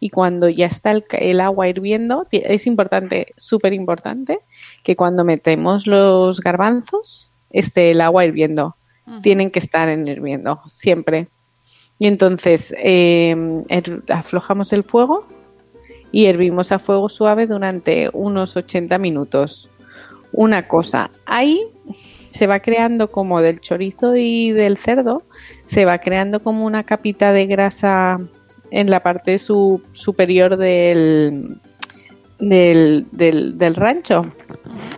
y cuando ya está el, agua hirviendo, es importante, súper importante, que cuando metemos los garbanzos esté el agua hirviendo. Tienen que estar en hirviendo, siempre. Y entonces her- aflojamos el fuego y hervimos a fuego suave durante unos 80 minutos. Una cosa, ahí se va creando como del chorizo y del cerdo, se va creando como una capita de grasa en la parte su- superior del, del, del, del rancho.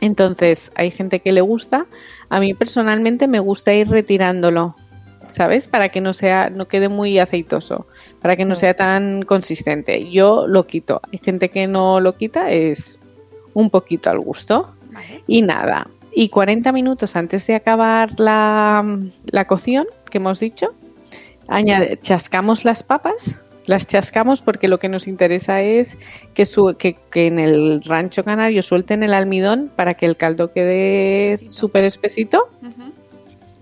Entonces, hay gente que le gusta. A mí personalmente me gusta ir retirándolo, ¿sabes? Para que no sea, no quede muy aceitoso, para que no sea tan consistente. Yo lo quito. Hay gente que no lo quita, es un poquito al gusto. Y nada. Y 40 minutos antes de acabar la, la cocción, que hemos dicho, añade, chascamos las papas. Las chascamos porque lo que nos interesa es que, su- que, que en el rancho canario suelten el almidón para que el caldo quede súper espesito.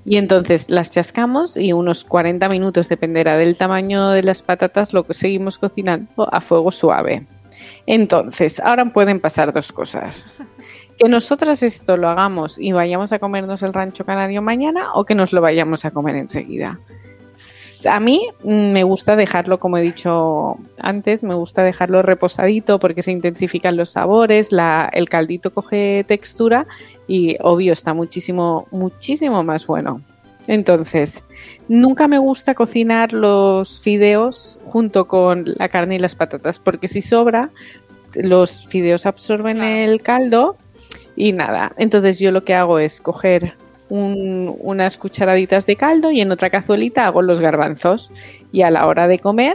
Y entonces las chascamos y unos 40 minutos, dependerá del tamaño de las patatas, lo que seguimos cocinando a fuego suave. Entonces, ahora pueden pasar dos cosas. Que nosotras esto lo hagamos y vayamos a comernos el rancho canario mañana o que nos lo vayamos a comer enseguida. A mí me gusta dejarlo, como he dicho antes, me gusta dejarlo reposadito porque se intensifican los sabores, la, el caldito coge textura y obvio está muchísimo, muchísimo más bueno. Entonces, nunca me gusta cocinar los fideos junto con la carne y las patatas porque si sobra, los fideos absorben el caldo y nada. Entonces yo lo que hago es coger un- unas cucharaditas de caldo y en otra cazuelita hago los garbanzos y a la hora de comer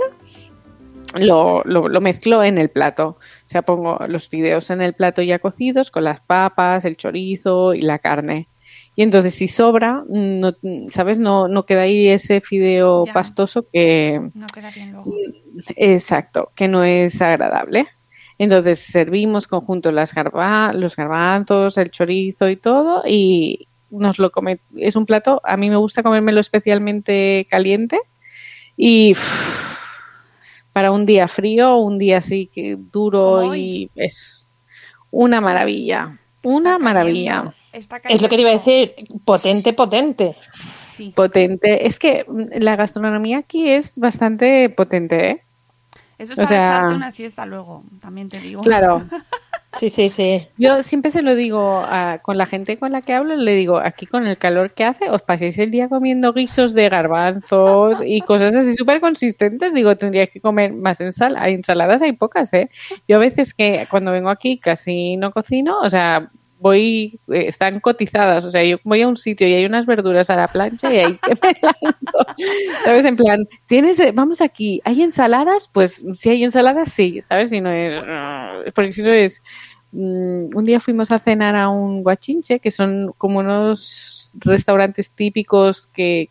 lo, lo- lo mezclo en el plato. O sea, pongo los fideos en el plato ya cocidos con las papas, el chorizo y la carne. Y entonces si sobra, no, ¿sabes? No, no queda ahí ese fideo Ya. pastoso que, No queda bien luego. Exacto, que no es agradable. Entonces servimos conjunto las garba- los garbanzos, el chorizo y todo y nos lo come. Es un plato, a mí me gusta comérmelo especialmente caliente y uff, para un día frío, un día así que duro y es una maravilla, una maravilla. Está Es lo que te iba a decir, potente, potente. Sí. Potente. Es que la gastronomía aquí es bastante potente, ¿eh? Eso es o para sea- echarte una siesta luego, también te digo. Claro. *laughs* Sí, sí, sí. Yo siempre se lo digo a- con la gente con la que hablo, le digo, aquí con el calor que hace, os paséis el día comiendo guisos de garbanzos y cosas así súper consistentes. Digo, tendríais que comer más ensal ensaladas, hay pocas, ¿eh? Yo a veces que cuando vengo aquí casi no cocino, o sea, voy, eh, están cotizadas, o sea, yo voy a un sitio y hay unas verduras a la plancha y ahí *laughs* que me lanzo. ¿Sabes? En plan, tienes, eh, vamos aquí, ¿hay ensaladas? Pues si hay ensaladas, sí, ¿sabes? Si no es, porque si no es, mm, un día fuimos a cenar a un guachinche, que son como unos restaurantes típicos que,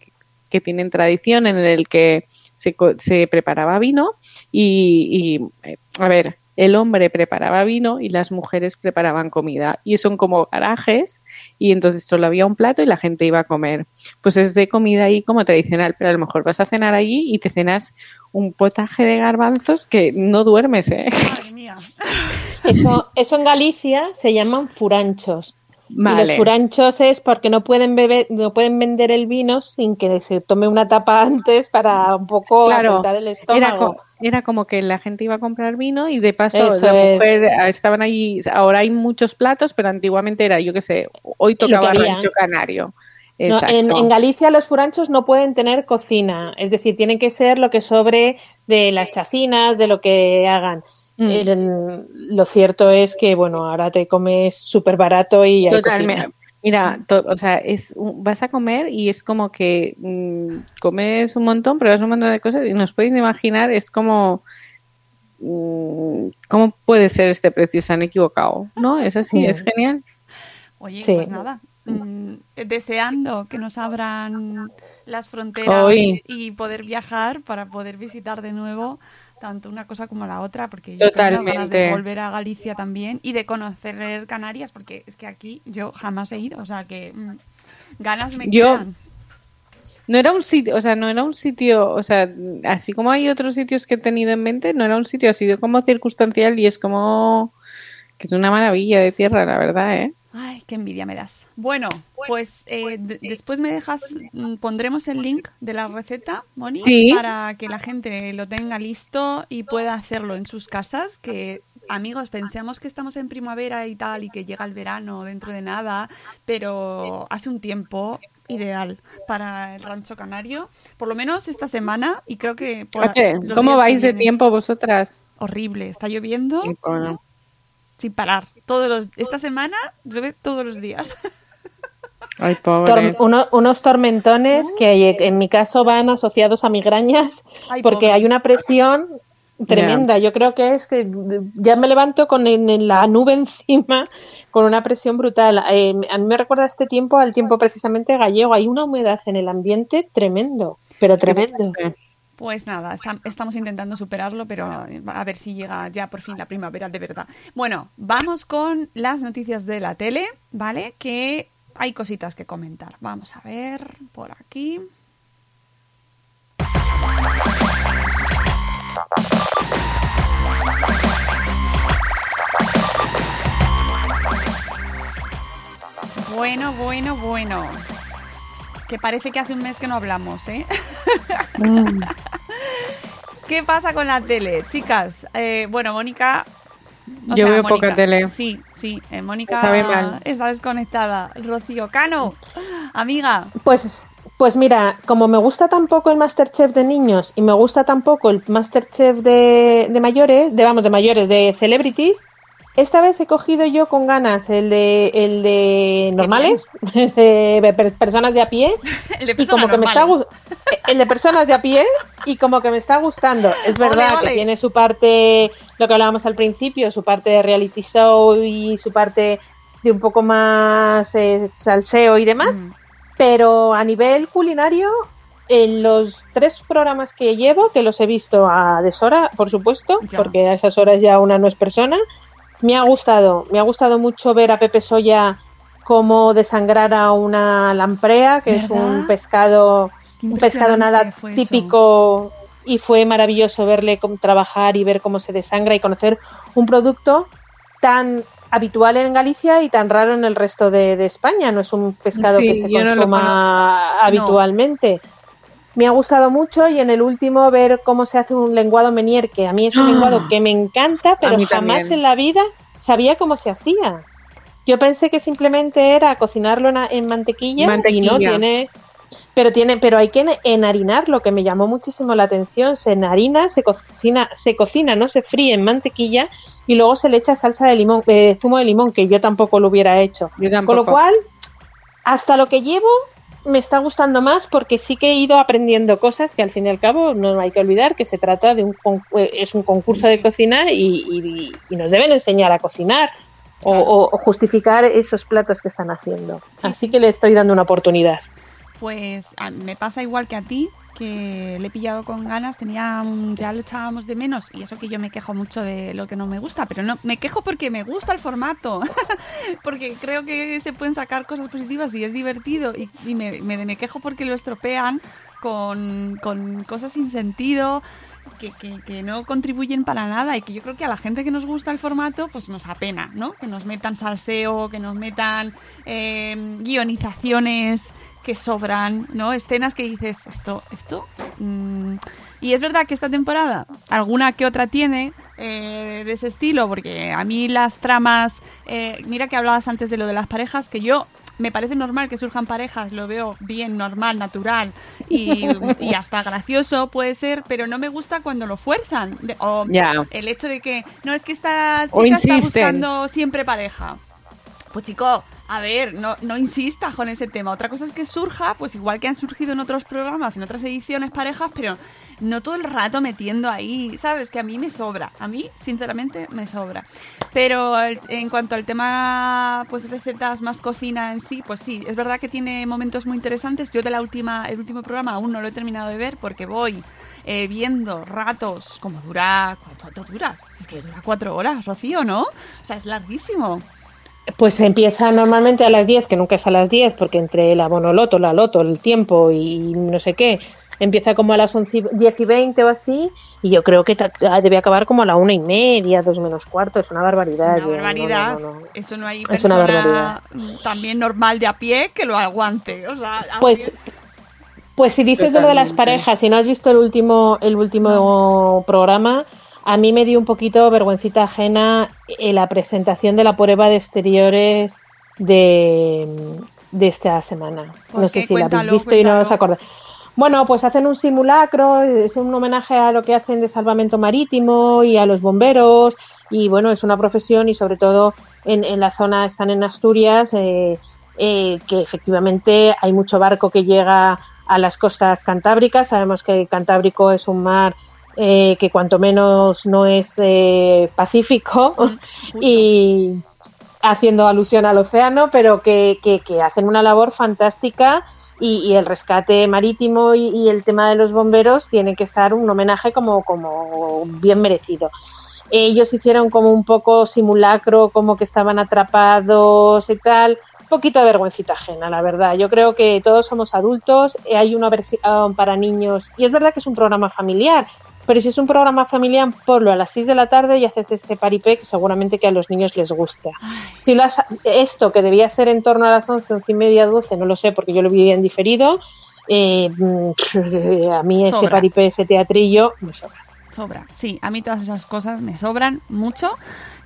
que tienen tradición en el que se, se preparaba vino y, y, eh, a ver, el hombre preparaba vino y las mujeres preparaban comida y son como garajes y entonces solo había un plato y la gente iba a comer. Pues es de comida ahí como tradicional, pero a lo mejor vas a cenar allí y te cenas un potaje de garbanzos que no duermes, ¿eh? Madre mía. Eso, eso en Galicia se llaman furanchos. Y los furanchos es porque no pueden beber, no pueden vender el vino sin que se tome una tapa *laughs* antes para un poco Claro, el Era, estómago. co- era como que la gente iba a comprar vino y de paso la es. mujer ah, estaban allí. Ahora hay muchos platos, pero antiguamente era, yo qué sé, hoy tocaba rancho canario. No, en Galicia los furanchos no pueden tener cocina, es decir, tienen que ser lo que sobre de las chacinas, de lo que hagan. Mm. El- lo cierto es que, bueno, ahora te comes súper barato y Totalmente. Mira, to- o sea, es un- vas a comer y es como que mm, comes un montón, pruebas un montón de cosas y nos podéis imaginar, es como mm, ¿cómo puede ser este precio? Se han equivocado, ¿no? Es así, Sí. es genial. Oye, Sí. pues nada, deseando que nos abran las fronteras Hoy. y poder viajar para poder visitar de nuevo tanto una cosa como la otra, porque yo tengo unas ganas de Totalmente. volver a Galicia también y de conocer Canarias, porque es que aquí yo jamás he ido, o sea que mm, ganas me Yo- quedan. No era un sitio, o sea, no era un sitio, o sea, así como hay otros sitios que he tenido en mente, no era un sitio, ha sido como circunstancial y es como que es una maravilla de tierra, la verdad, ¿eh? Ay, qué envidia me das. Bueno, pues eh, de- después me dejas, mm, pondremos el link de la receta, Moni, Sí. para que la gente lo tenga listo y pueda hacerlo en sus casas, que amigos, pensemos que estamos en primavera y tal y que llega el verano dentro de nada, pero hace un tiempo ideal para el rancho canario, por lo menos esta semana y creo que... Por Oye, ¿Cómo vais de tiempo vosotras? Horrible, está lloviendo Bueno, sin parar. Todos los, esta semana llueve todos los días. *laughs* Ay, Tor- uno- unos tormentones que hay- en mi caso van asociados a migrañas Ay, porque pobre. hay una presión tremenda. Yo creo que es que ya me levanto con en- en la nube encima con una presión brutal. Eh, a mí me recuerda este tiempo al tiempo precisamente gallego. Hay una humedad en el ambiente tremendo, pero tremendo. Pues nada, estam- estamos intentando superarlo, pero a ver si llega ya por fin la primavera de verdad. Bueno, vamos con las noticias de la tele, ¿vale? Que hay cositas que comentar. Vamos a ver por aquí. Bueno, bueno, bueno. Que parece que hace un mes que no hablamos, ¿eh? *laughs* ¿Qué pasa con la tele, chicas? Eh, bueno, Mónica. Yo sea, veo poca tele. Sí, sí. eh, Mónica Sabe mal. está desconectada. Rocío Cano, amiga. Pues, pues mira, como me gusta tampoco el Masterchef de niños y me gusta tampoco el Masterchef de, de mayores, de vamos, de mayores, de celebrities, esta vez he cogido yo con ganas el de, el de normales, *laughs* de per- personas de a pie, *laughs* El de y como que me está el de personas de a pie y como que me está gustando. Es verdad Ole, ole. que tiene su parte, lo que hablábamos al principio, su parte de reality show y su parte de un poco más eh, salseo y demás, Mm. pero a nivel culinario, en los tres programas que llevo, que los he visto a deshora, por supuesto, Ya. porque a esas horas ya una no es persona, me ha gustado, me ha gustado mucho ver a Pepe Soya cómo desangrar a una lamprea, que es un pescado, un pescado nada eso. típico y fue maravilloso verle trabajar y ver cómo se desangra y conocer un producto tan habitual en Galicia y tan raro en el resto de, de España. No es un pescado Sí, que se no consuma habitualmente. Me ha gustado mucho y en el último ver cómo se hace un lenguado menier, que a mí es un ¡Ah! lenguado que me encanta, pero jamás también. en la vida sabía cómo se hacía. Yo pensé que simplemente era cocinarlo en, en mantequilla, y no tiene pero tiene pero hay que enharinar lo que me llamó muchísimo la atención se enharina se cocina se cocina no se fríe en mantequilla y luego se le echa salsa de limón eh, zumo de limón que yo tampoco lo hubiera hecho Yo con lo cual hasta lo que llevo me está gustando más porque sí que he ido aprendiendo cosas que al fin y al cabo no hay que olvidar que se trata de un eh, es un concurso de cocina y, y- y nos deben enseñar a cocinar o, o- justificar esos platos que están haciendo. Así que le estoy dando una oportunidad. Pues a- me pasa igual que a ti, que le he pillado con ganas, tenía ya lo echábamos de menos y eso que yo me quejo mucho de lo que no me gusta, pero no me quejo porque me gusta el formato, *laughs* porque creo que se pueden sacar cosas positivas y es divertido y, me, me, quejo porque lo estropean con, con cosas sin sentido. Que, que, que no contribuyen para nada y que yo creo que a la gente que nos gusta el formato pues nos apena, ¿no? Que nos metan salseo, que nos metan eh, guionizaciones que sobran, ¿no? Escenas que dices, esto, esto. mm". Y es verdad que esta temporada, alguna que otra tiene eh, de ese estilo, porque a mí las tramas, eh, mira que hablabas antes de lo de las parejas, que yo me parece normal que surjan parejas, lo veo bien, normal, natural y, y hasta gracioso puede ser, pero no me gusta cuando lo fuerzan. De- o el hecho de que, no, es que esta chica está buscando siempre pareja. Pues chico, a ver, no, no insistas con ese tema. Otra cosa es que surja, pues igual que han surgido en otros programas, en otras ediciones parejas, pero no todo el rato metiendo ahí, ¿sabes? Que a mí me sobra. A mí, sinceramente, me sobra. Pero en cuanto al tema, pues recetas más cocina en sí, pues sí, es verdad que tiene momentos muy interesantes. Yo de la última, el último programa aún no lo he terminado de ver porque voy eh, viendo ratos, como dura, ¿cuánto dura? Es que dura cuatro horas, Rocío, ¿no? O sea, es larguísimo. Pues empieza normalmente a las 10, que nunca es a las 10, porque entre la monoloto, la loto, el tiempo y no sé qué, empieza como a las 11, y- 10 y 20 o así, y yo creo que debe acabar como a la una y media, dos menos cuarto, es una barbaridad. Una barbaridad. no, no, no. Eso no hay Es una persona también normal de a pie que lo aguante. O sea, Pues, pie- pues si dices de lo de las parejas, si no has visto el último, el último programa, a mí me dio un poquito vergüencita ajena en la presentación de la prueba de exteriores de, de esta semana. ¿Por No sé si la habéis Cuéntalo, visto y no os acordáis. Bueno, pues hacen un simulacro, es un homenaje a lo que hacen de salvamento marítimo y a los bomberos, y bueno, es una profesión y sobre todo en, en la zona, están en Asturias, eh, eh, que efectivamente hay mucho barco que llega a las costas cantábricas, sabemos que el Cantábrico es un mar eh, que cuanto menos no es eh, pacífico *laughs* y haciendo alusión al océano, pero que, que- que hacen una labor fantástica y, y el rescate marítimo y, y el tema de los bomberos tiene que estar un homenaje como, como bien merecido. Ellos hicieron como un poco simulacro, como que estaban atrapados y tal. Un poquito de vergüencita ajena, la verdad. Yo creo que todos somos adultos, eh, hay una versión para niños y es verdad que es un programa familiar, pero si es un programa familiar, ponlo a las 6 de la tarde y haces ese paripé que seguramente que a los niños les gusta. Si lo has- esto que debía ser en torno a las 11, 11 y media, 12, no lo sé porque yo lo vi en diferido, eh, *laughs* a mí ese Sobra. paripé, ese teatrillo, me sobra. Sobra. Sí, a mí todas esas cosas me sobran mucho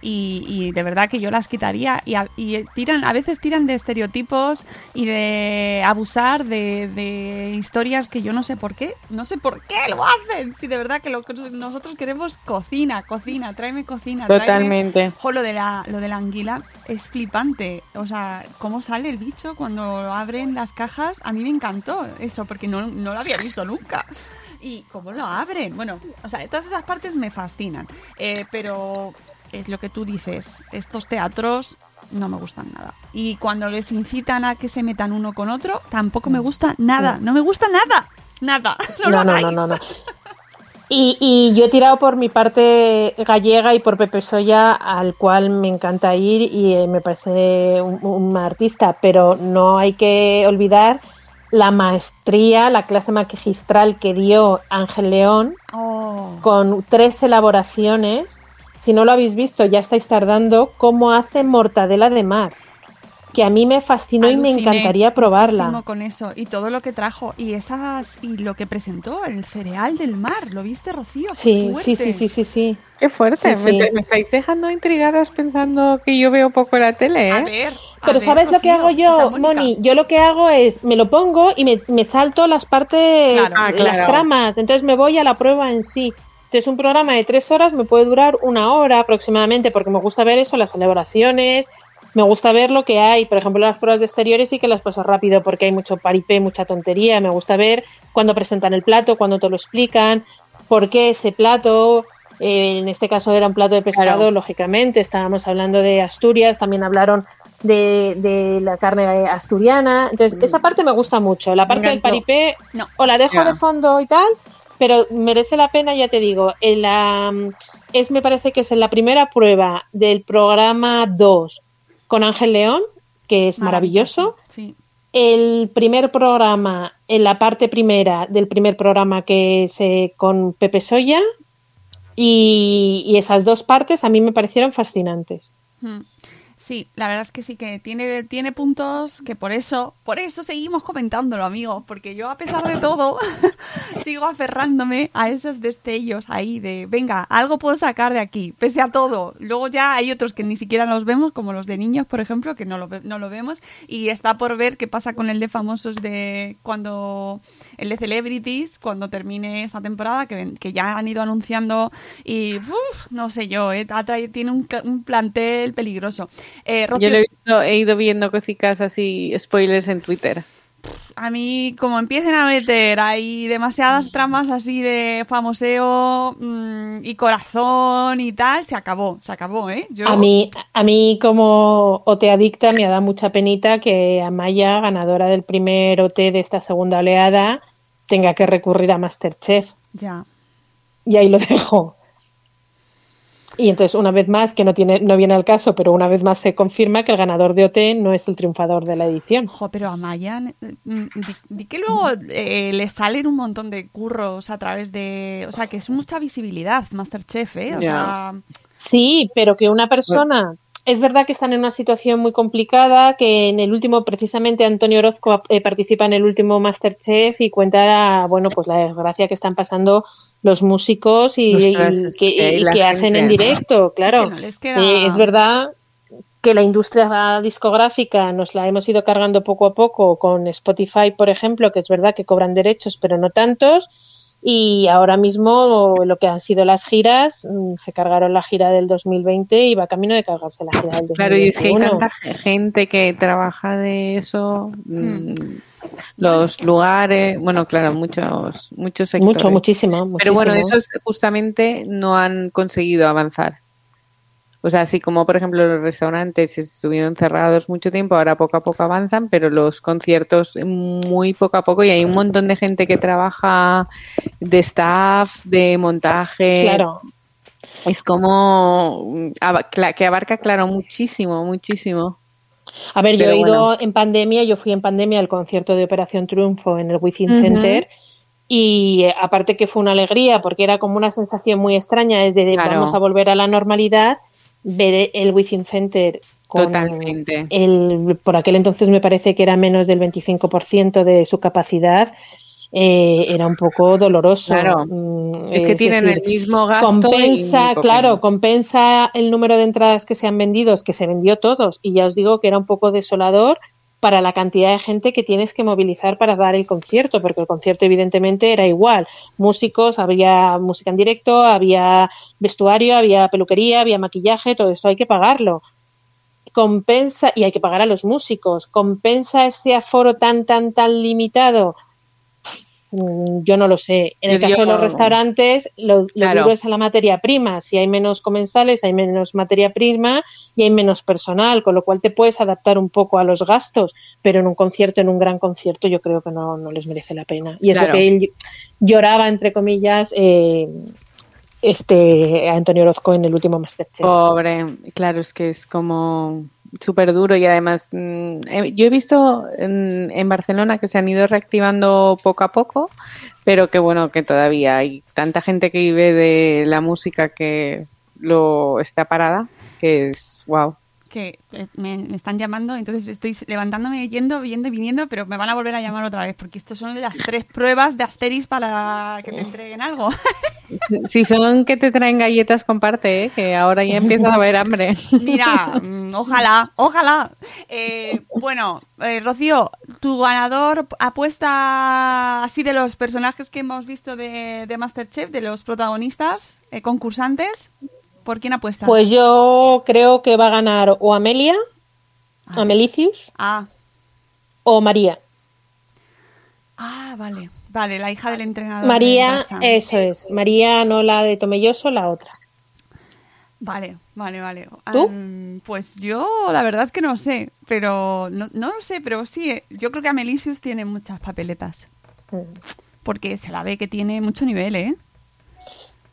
y, y de verdad que yo las quitaría y, a, y tiran, a veces tiran de estereotipos y de abusar de, de historias que yo no sé por qué, no sé por qué lo hacen. Si de verdad que lo nosotros queremos cocina, cocina, tráeme cocina. tráeme- Totalmente. Jo, lo de la lo de la anguila es flipante. O sea, cómo sale el bicho cuando abren las cajas. A mí me encantó eso porque no, no lo había visto nunca. Y cómo lo abren. Bueno, o sea, todas esas partes me fascinan. Eh, pero es lo que tú dices. Estos teatros no me gustan nada. Y cuando les incitan a que se metan uno con otro, tampoco me gusta nada. No me gusta nada. Nada. *laughs* No, lo No, no, no, no. *laughs* Y, y yo he tirado por mi parte gallega y por Pepe Soya, al cual me encanta ir y eh, me parece un, un artista, pero no hay que olvidar la maestría, la clase magistral que dio Ángel León Oh. con tres elaboraciones. Si no lo habéis visto, ya estáis tardando. Cómo hace mortadela de mar, que a mí me fascinó y me encantaría probarla. muchísimo con eso y todo lo que trajo y esas y lo que presentó el cereal del mar lo viste Rocío Sí, sí, sí, sí, sí, sí. Qué fuerte. Sí, Me, sí. me estáis dejando intrigadas pensando que yo veo poco la tele, ¿eh? a ver a Pero ver, ¿sabes lo que hago yo, o sea, Mónica, Moni? Yo lo que hago es, me lo pongo y me, me salto las partes, Claro. Ah, las claro. tramas. Entonces me voy a la prueba en sí. Entonces un programa de tres horas me puede durar una hora aproximadamente porque me gusta ver eso, las elaboraciones, me gusta ver lo que hay. Por ejemplo, las pruebas de exteriores sí que las paso rápido porque hay mucho paripé, mucha tontería. Me gusta ver cuando presentan el plato, cuando te lo explican, por qué ese plato. Eh, en este caso era un plato de pescado, Claro. lógicamente. Estábamos hablando de Asturias, también hablaron de, de la carne asturiana. Entonces, esa parte me gusta mucho. La parte del paripé, No. o la dejo de fondo y tal, pero merece la pena, ya te digo. En la, es, me parece que es en la primera prueba del programa 2 con Ángel León, que es maravilloso. sí El primer programa, en la parte primera del primer programa que es eh, con Pepe Soya, y, y esas dos partes a mí me parecieron fascinantes. Mm. Sí, la verdad es que sí que tiene, tiene puntos que por eso, por eso seguimos comentándolo, amigos, porque yo a pesar de todo *laughs* sigo aferrándome a esos destellos ahí de, venga, algo puedo sacar de aquí, pese a todo. Luego ya hay otros que ni siquiera los vemos, como los de niños, por ejemplo, que no lo, no lo vemos, y está por ver qué pasa con el de famosos de cuando, el de Celebrities, cuando termine esta temporada, que, que ya han ido anunciando y, uf, no sé yo, eh, tiene un plantel peligroso. Eh, Rocío, Yo lo he, visto- he ido viendo cositas así, spoilers en Twitter. a mí, como empiecen a meter hay demasiadas tramas así de famoseo mm, y corazón y tal, se acabó, se acabó, ¿eh? Yo, A mí, a mí como OT adicta me ha dado mucha penita que Amaya, ganadora del primer OT de esta segunda oleada, tenga que recurrir a Masterchef. Ya. Y ahí lo dejo. Y entonces, una vez más, que no, tiene, no viene al caso, pero una vez más se confirma que el ganador de OT no es el triunfador de la edición. Ojo, pero a Maya, mm, di, di que luego eh, le salen un montón de curros a través de... O sea, que es mucha visibilidad Masterchef, ¿eh? O Ya. sea, Sí, pero que una persona. Es verdad que están en una situación muy complicada, que en el último, precisamente Antonio Orozco eh, participa en el último Masterchef y cuenta, bueno, pues la desgracia que están pasando los músicos y, Ostras, y es que, y hacen en directo, claro. Que no les queda- Eh, es verdad que la industria discográfica nos la hemos ido cargando poco a poco con Spotify, por ejemplo, que es verdad que cobran derechos, pero no tantos. Y ahora mismo lo que han sido las giras, mm, se cargaron la gira del 2020 y va camino de cargarse la gira del 2021. Claro, y es que hay tanta ge- gente que trabaja de eso, mm, los lugares, bueno, claro, muchos, muchos sectores. Mucho, muchísimo, Pero bueno, muchísimo. esos justamente no han conseguido avanzar. O sea, así como por ejemplo los restaurantes estuvieron cerrados mucho tiempo, ahora poco a poco avanzan, pero los conciertos muy poco a poco y hay un montón de gente que trabaja de staff, de montaje. Claro. Es como mm, que abarca, claro, muchísimo, muchísimo. A ver, yo he ido bueno. en pandemia, yo fui en pandemia al concierto de Operación Triunfo en el Within. Center y eh, aparte que fue una alegría porque era como una sensación muy extraña, es de de Claro. vamos a volver a la normalidad, ver el Within Center con Totalmente. el, por aquel entonces me parece que era menos del 25% de su capacidad, eh, era un poco doloroso. Claro. Mm, Es que tienen decir, el mismo gasto. compensa, claro, compensa el número de entradas que se han vendido, que se vendió todos, y ya os digo que era un poco desolador para la cantidad de gente que tienes que movilizar para dar el concierto, porque el concierto evidentemente era igual. Músicos, había música en directo, había vestuario, había peluquería, había maquillaje, todo esto hay que pagarlo. Compensa, y hay que pagar a los músicos, compensa ese aforo tan, tan, tan limitado. Mm, Yo no lo sé. En el caso de los restaurantes, lo, lo Claro. duro es a la materia prima. Si hay menos comensales, hay menos materia prima y hay menos personal, con lo cual te puedes adaptar un poco a los gastos, pero en un concierto, en un gran concierto, yo creo que no, no les merece la pena. Y es Claro. lo que él lloraba, entre comillas, eh, este Antonio Orozco en el último Masterchef. Pobre, claro, es que es como súper duro y además mm, yo he visto en, en Barcelona que se han ido reactivando poco a poco, pero que bueno, que todavía hay tanta gente que vive de la música que lo está parada, que es wow. Que eh, me, me están llamando, entonces estoy levantándome, yendo, yendo y viniendo, pero me van a volver a llamar otra vez, porque estos son las tres pruebas de Asteris para que te entreguen algo. *laughs* Si son que te traen galletas, comparte, ¿eh? que ahora ya empieza a haber hambre. Mira, *laughs* mm, ojalá, ojalá. Eh, bueno, eh, Rocío, tu ganador apuesta así de los personajes que hemos visto de, de Masterchef, de los protagonistas, eh, concursantes, ¿por quién apuesta? Pues yo creo que va a ganar o Amelia, Amelicius Ah, o María. ah, vale, vale, la hija del entrenador. María, eso es. María, no la de Tomelloso, la otra. Vale, vale, vale. ¿Tú? Pues yo la verdad es que no sé, pero no, no lo sé, pero sí, eh, yo creo que Amelicius tiene muchas papeletas, Mm. porque se la ve que tiene mucho nivel, ¿eh?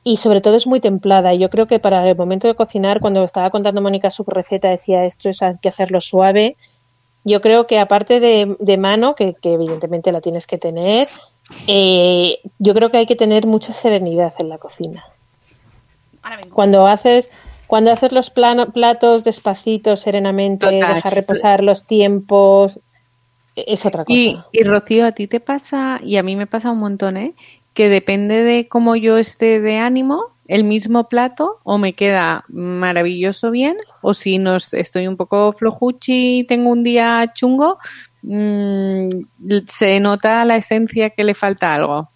Y sobre todo es muy templada. Yo creo que para el momento de cocinar, cuando estaba contando Mónica su receta, decía esto es hay que hacerlo suave. Yo creo que aparte de, de mano, que, que evidentemente la tienes que tener, eh, yo creo que hay que tener mucha serenidad en la cocina. Cuando haces, cuando haces los plano- platos despacito, serenamente, Total. dejar reposar los tiempos, es otra cosa. Y, y Rocío, a ti te pasa, y a mí me pasa un montón, ¿eh? Que depende de cómo yo esté de ánimo, el mismo plato o me queda maravilloso bien, o si nos estoy un poco flojuchi y tengo un día chungo, mm, se nota la esencia que le falta algo.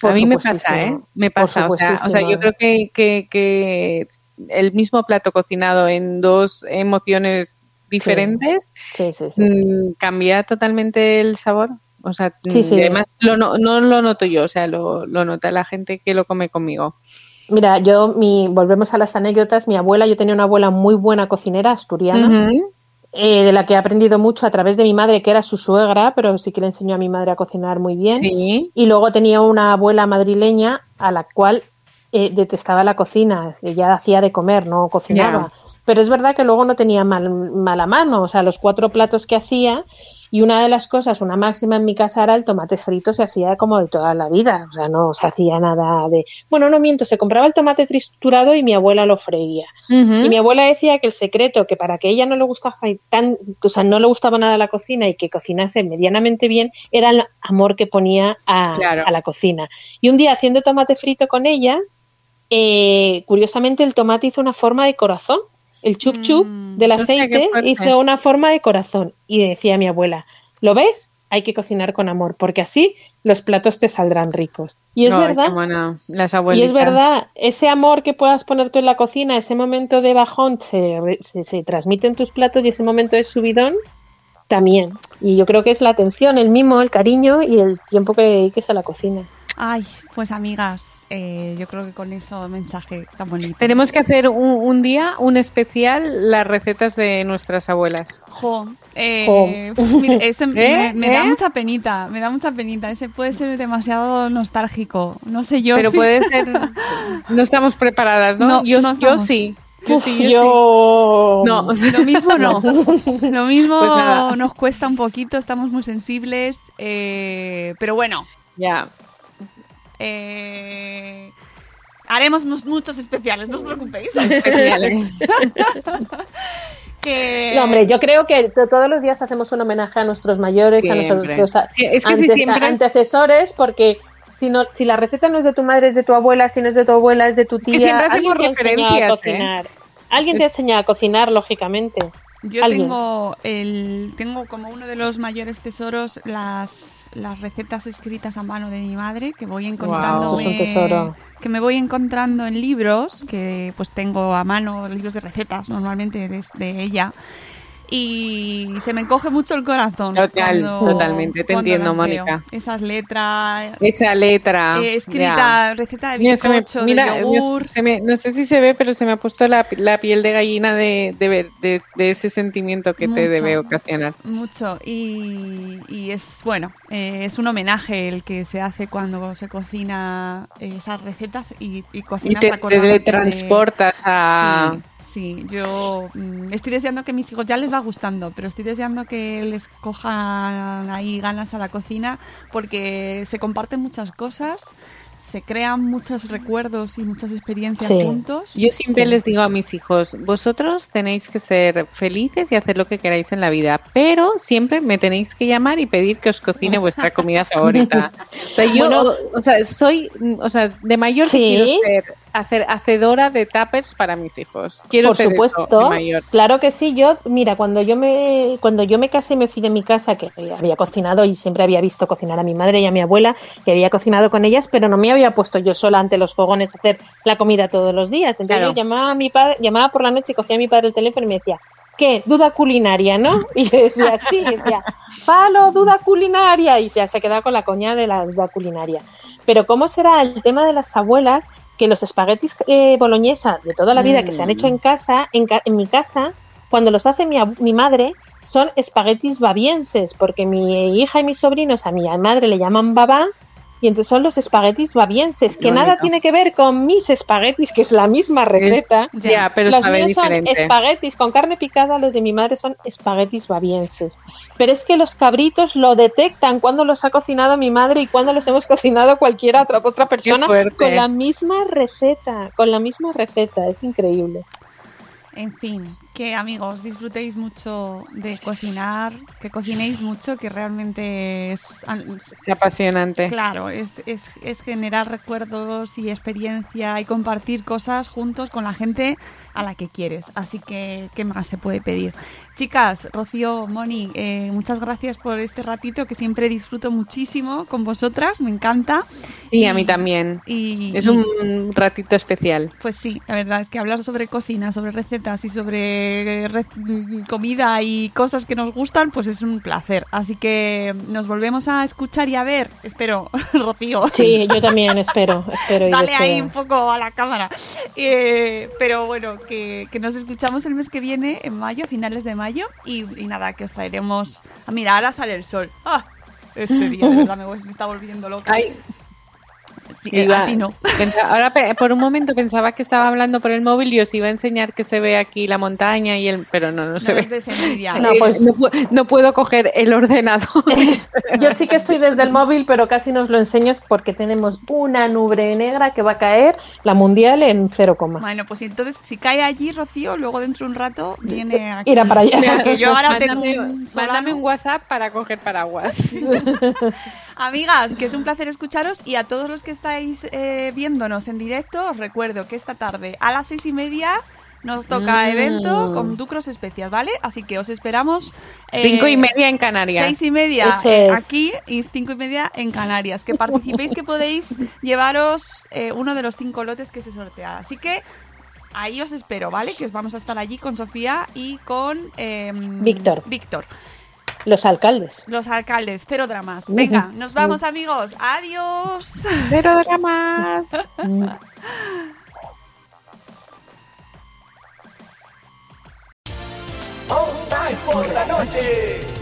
Por a mí me pasa. ¿eh? Me pasa. O sea, o sea, yo creo que, que, que el mismo plato cocinado en dos emociones diferentes Sí, sí, sí. sí. mm, cambia totalmente el sabor. O sea, Sí, mm, sí. además lo no, no lo noto yo, o sea, lo, lo nota la gente que lo come conmigo. Mira, yo, mi, volvemos a las anécdotas. Mi abuela, yo tenía una abuela muy buena cocinera asturiana, eh, de la que he aprendido mucho a través de mi madre, que era su suegra, pero sí que le enseñó a mi madre a cocinar muy bien. Sí, Y luego tenía una abuela madrileña a la cual eh, detestaba la cocina. Ella hacía de comer, no cocinaba. Pero es verdad que luego no tenía mal, mala mano. O sea, los cuatro platos que hacía Y una de las cosas, una máxima en mi casa era el tomate frito se hacía como de toda la vida, o sea, no se hacía nada de... Bueno, no miento, se compraba el tomate triturado y mi abuela lo freía. Y mi abuela decía que el secreto, que para que ella no le gustaba tan, o sea, no le gustaba nada la cocina y que cocinase medianamente bien, era el amor que ponía a, Claro. a la cocina. Y un día haciendo tomate frito con ella, eh, curiosamente el tomate hizo una forma de corazón. El chup chup Mm, del aceite hizo una forma de corazón. Y decía mi abuela, ¿lo ves? Hay que cocinar con amor, porque así los platos te saldrán ricos. Y es verdad. Las Y es verdad, ese amor que puedas poner tú en la cocina, ese momento de bajón se, se, se transmite en tus platos y ese momento de subidón también. Y yo creo que es la atención, el mimo, el cariño y el tiempo que dediques a la cocina. Ay, pues amigas, eh, yo creo que con eso mensaje tan bonito. Tenemos que hacer un, un día, un especial, las recetas de nuestras abuelas. Jo, eh, Jo. *laughs* mira, ese *laughs* me, ¿Eh? me da ¿Eh? mucha penita, me da mucha penita. Ese puede ser demasiado nostálgico. No sé yo. Pero puede *laughs* ser. No estamos preparadas, ¿no? No, yo, no yo estamos. sí. Yo sí, yo yo... sí. No. Lo mismo no. Lo mismo Pues nos cuesta un poquito, estamos muy sensibles. eh, pero bueno, Ya. Eh, haremos muchos especiales, no os preocupéis. Especiales. *laughs* que... No, hombre, yo creo que to- todos los días hacemos un homenaje a nuestros mayores, a nuestros a- Sí, es que si ante- siempre es- antecesores, porque si no, si la receta no es de tu madre, es de tu abuela, si no es de tu abuela, es de tu tía. siempre alguien hacemos te ha enseñado a referencias, cocinar. Alguien te ha Es- enseñado a cocinar, lógicamente. Yo Alguien. tengo el tengo como uno de los mayores tesoros las, las recetas escritas a mano de mi madre que voy encontrando es que me voy encontrando en libros que pues tengo a mano libros de recetas normalmente de, de ella y se me encoge mucho el corazón Total, cuando- totalmente, te entiendo. Mónica. esas letras Esa letra. eh, escrita receta de Mira, se me- bizcocho mira, de yogur se me- no sé si se ve, pero se me ha puesto la, la piel de gallina de, de, de- de ese sentimiento que te debe ocasionar. Mucho y, y es bueno, eh, es un homenaje el que se hace cuando se cocina eh, esas recetas y, y Y cocinas te, acordándote te transportas a... Sí, sí, yo mm, estoy deseando que mis hijos ya les va gustando, pero estoy deseando que les cojan ahí ganas a la cocina porque se comparten muchas cosas, se crean muchos recuerdos y muchas experiencias Sí. juntos. Yo siempre les digo a mis hijos, vosotros tenéis que ser felices y hacer lo que queráis en la vida, pero siempre me tenéis que llamar y pedir que os cocine vuestra comida *laughs* favorita. O sea, yo, Bueno. o, sea, soy, o sea, de mayor Sí. quiero ser hacer hacedora de tuppers para mis hijos. Quiero Por ser eso supuesto, mayor. claro que sí. Yo, mira, cuando yo me cuando yo me casé y me fui de mi casa, que había cocinado y siempre había visto cocinar a mi madre y a mi abuela, que había cocinado con ellas, pero no me había puesto yo sola ante los fogones a hacer la comida todos los días. Entonces Claro. yo llamaba a mi padre, llamaba por la noche y cogía a mi padre el teléfono y me decía, ¿qué? Duda culinaria, ¿no? *laughs* Y yo decía, sí, y decía, palo, duda culinaria, y ya se quedaba con la coña de la duda culinaria. Pero ¿cómo será el tema de las abuelas que los espaguetis eh, boloñesa de toda la vida que se han hecho en casa, en, ca- en mi casa, cuando los hace mi, mi madre, son espaguetis babienses, porque mi hija y mis sobrinos a mi madre le llaman babá, y entonces son los espaguetis babienses, que nada tiene que ver con mis espaguetis, que es la misma receta. Ya, pero los míos son espaguetis con carne picada, los de mi madre son espaguetis babienses. Pero es que los cabritos lo detectan cuando los ha cocinado mi madre y cuando los hemos *laughs* cocinado cualquiera otra, otra persona con la misma receta, con la misma receta, es increíble. En fin, que amigos, disfrutéis mucho de cocinar, que cocinéis mucho, que realmente es... Es apasionante. Claro, es, es, es generar recuerdos y experiencia y compartir cosas juntos con la gente a la que quieres. Así que, ¿qué más se puede pedir? Chicas, Rocío, Moni, eh, muchas gracias por este ratito que siempre disfruto muchísimo con vosotras, me encanta. Sí, a mí también. Y, Es y- un ratito especial. pues sí, la verdad es que hablar sobre cocina, sobre recetas y sobre comida y cosas que nos gustan, pues es un placer. Así que nos volvemos a escuchar y a ver, espero, *laughs* Rocío. Sí, yo también espero, espero y Dale deseo. ahí un poco a la cámara. Eh, pero bueno, que, que nos escuchamos el mes que viene, en mayo, finales de mayo. Y, y nada, que os traeremos. Ah, mira, ahora sale el sol. ¡Ah! Este día, de verdad, me, me está volviendo loca. Ay, Iba- a ti no. ahora por un momento pensaba que estaba hablando por el móvil y os iba a enseñar que se ve aquí la montaña y el, pero no, no se No ve. es desenvidia. *laughs* No, Eh, pues- no, no puedo coger el ordenador. *laughs* Yo sí que estoy desde el móvil, pero casi nos lo enseño porque tenemos una nube negra que va a caer, la mundial, en cero coma. Bueno, pues entonces si cae allí, Rocío, luego dentro de un rato viene aquí. Irá para allá. Porque yo ahora tengo un mándame un WhatsApp para coger paraguas. *laughs* Amigas, que es un placer escucharos y a todos los que estáis eh, viéndonos en directo, os recuerdo que esta tarde a las seis y media nos toca Mm. evento con Ducros Especias, ¿vale? Así que os esperamos. eh, Cinco y media en Canarias. Seis y media eh, aquí y cinco y media en Canarias. Que participéis que podéis llevaros eh, uno de los cinco lotes que se sortea. Así que ahí os espero, ¿vale? Que os vamos a estar allí con Sofía y con em, Víctor. Víctor. Los alcaldes. Los alcaldes, cero dramas. Venga, nos vamos amigos. Adiós. Pero dramas. Spice por la noche.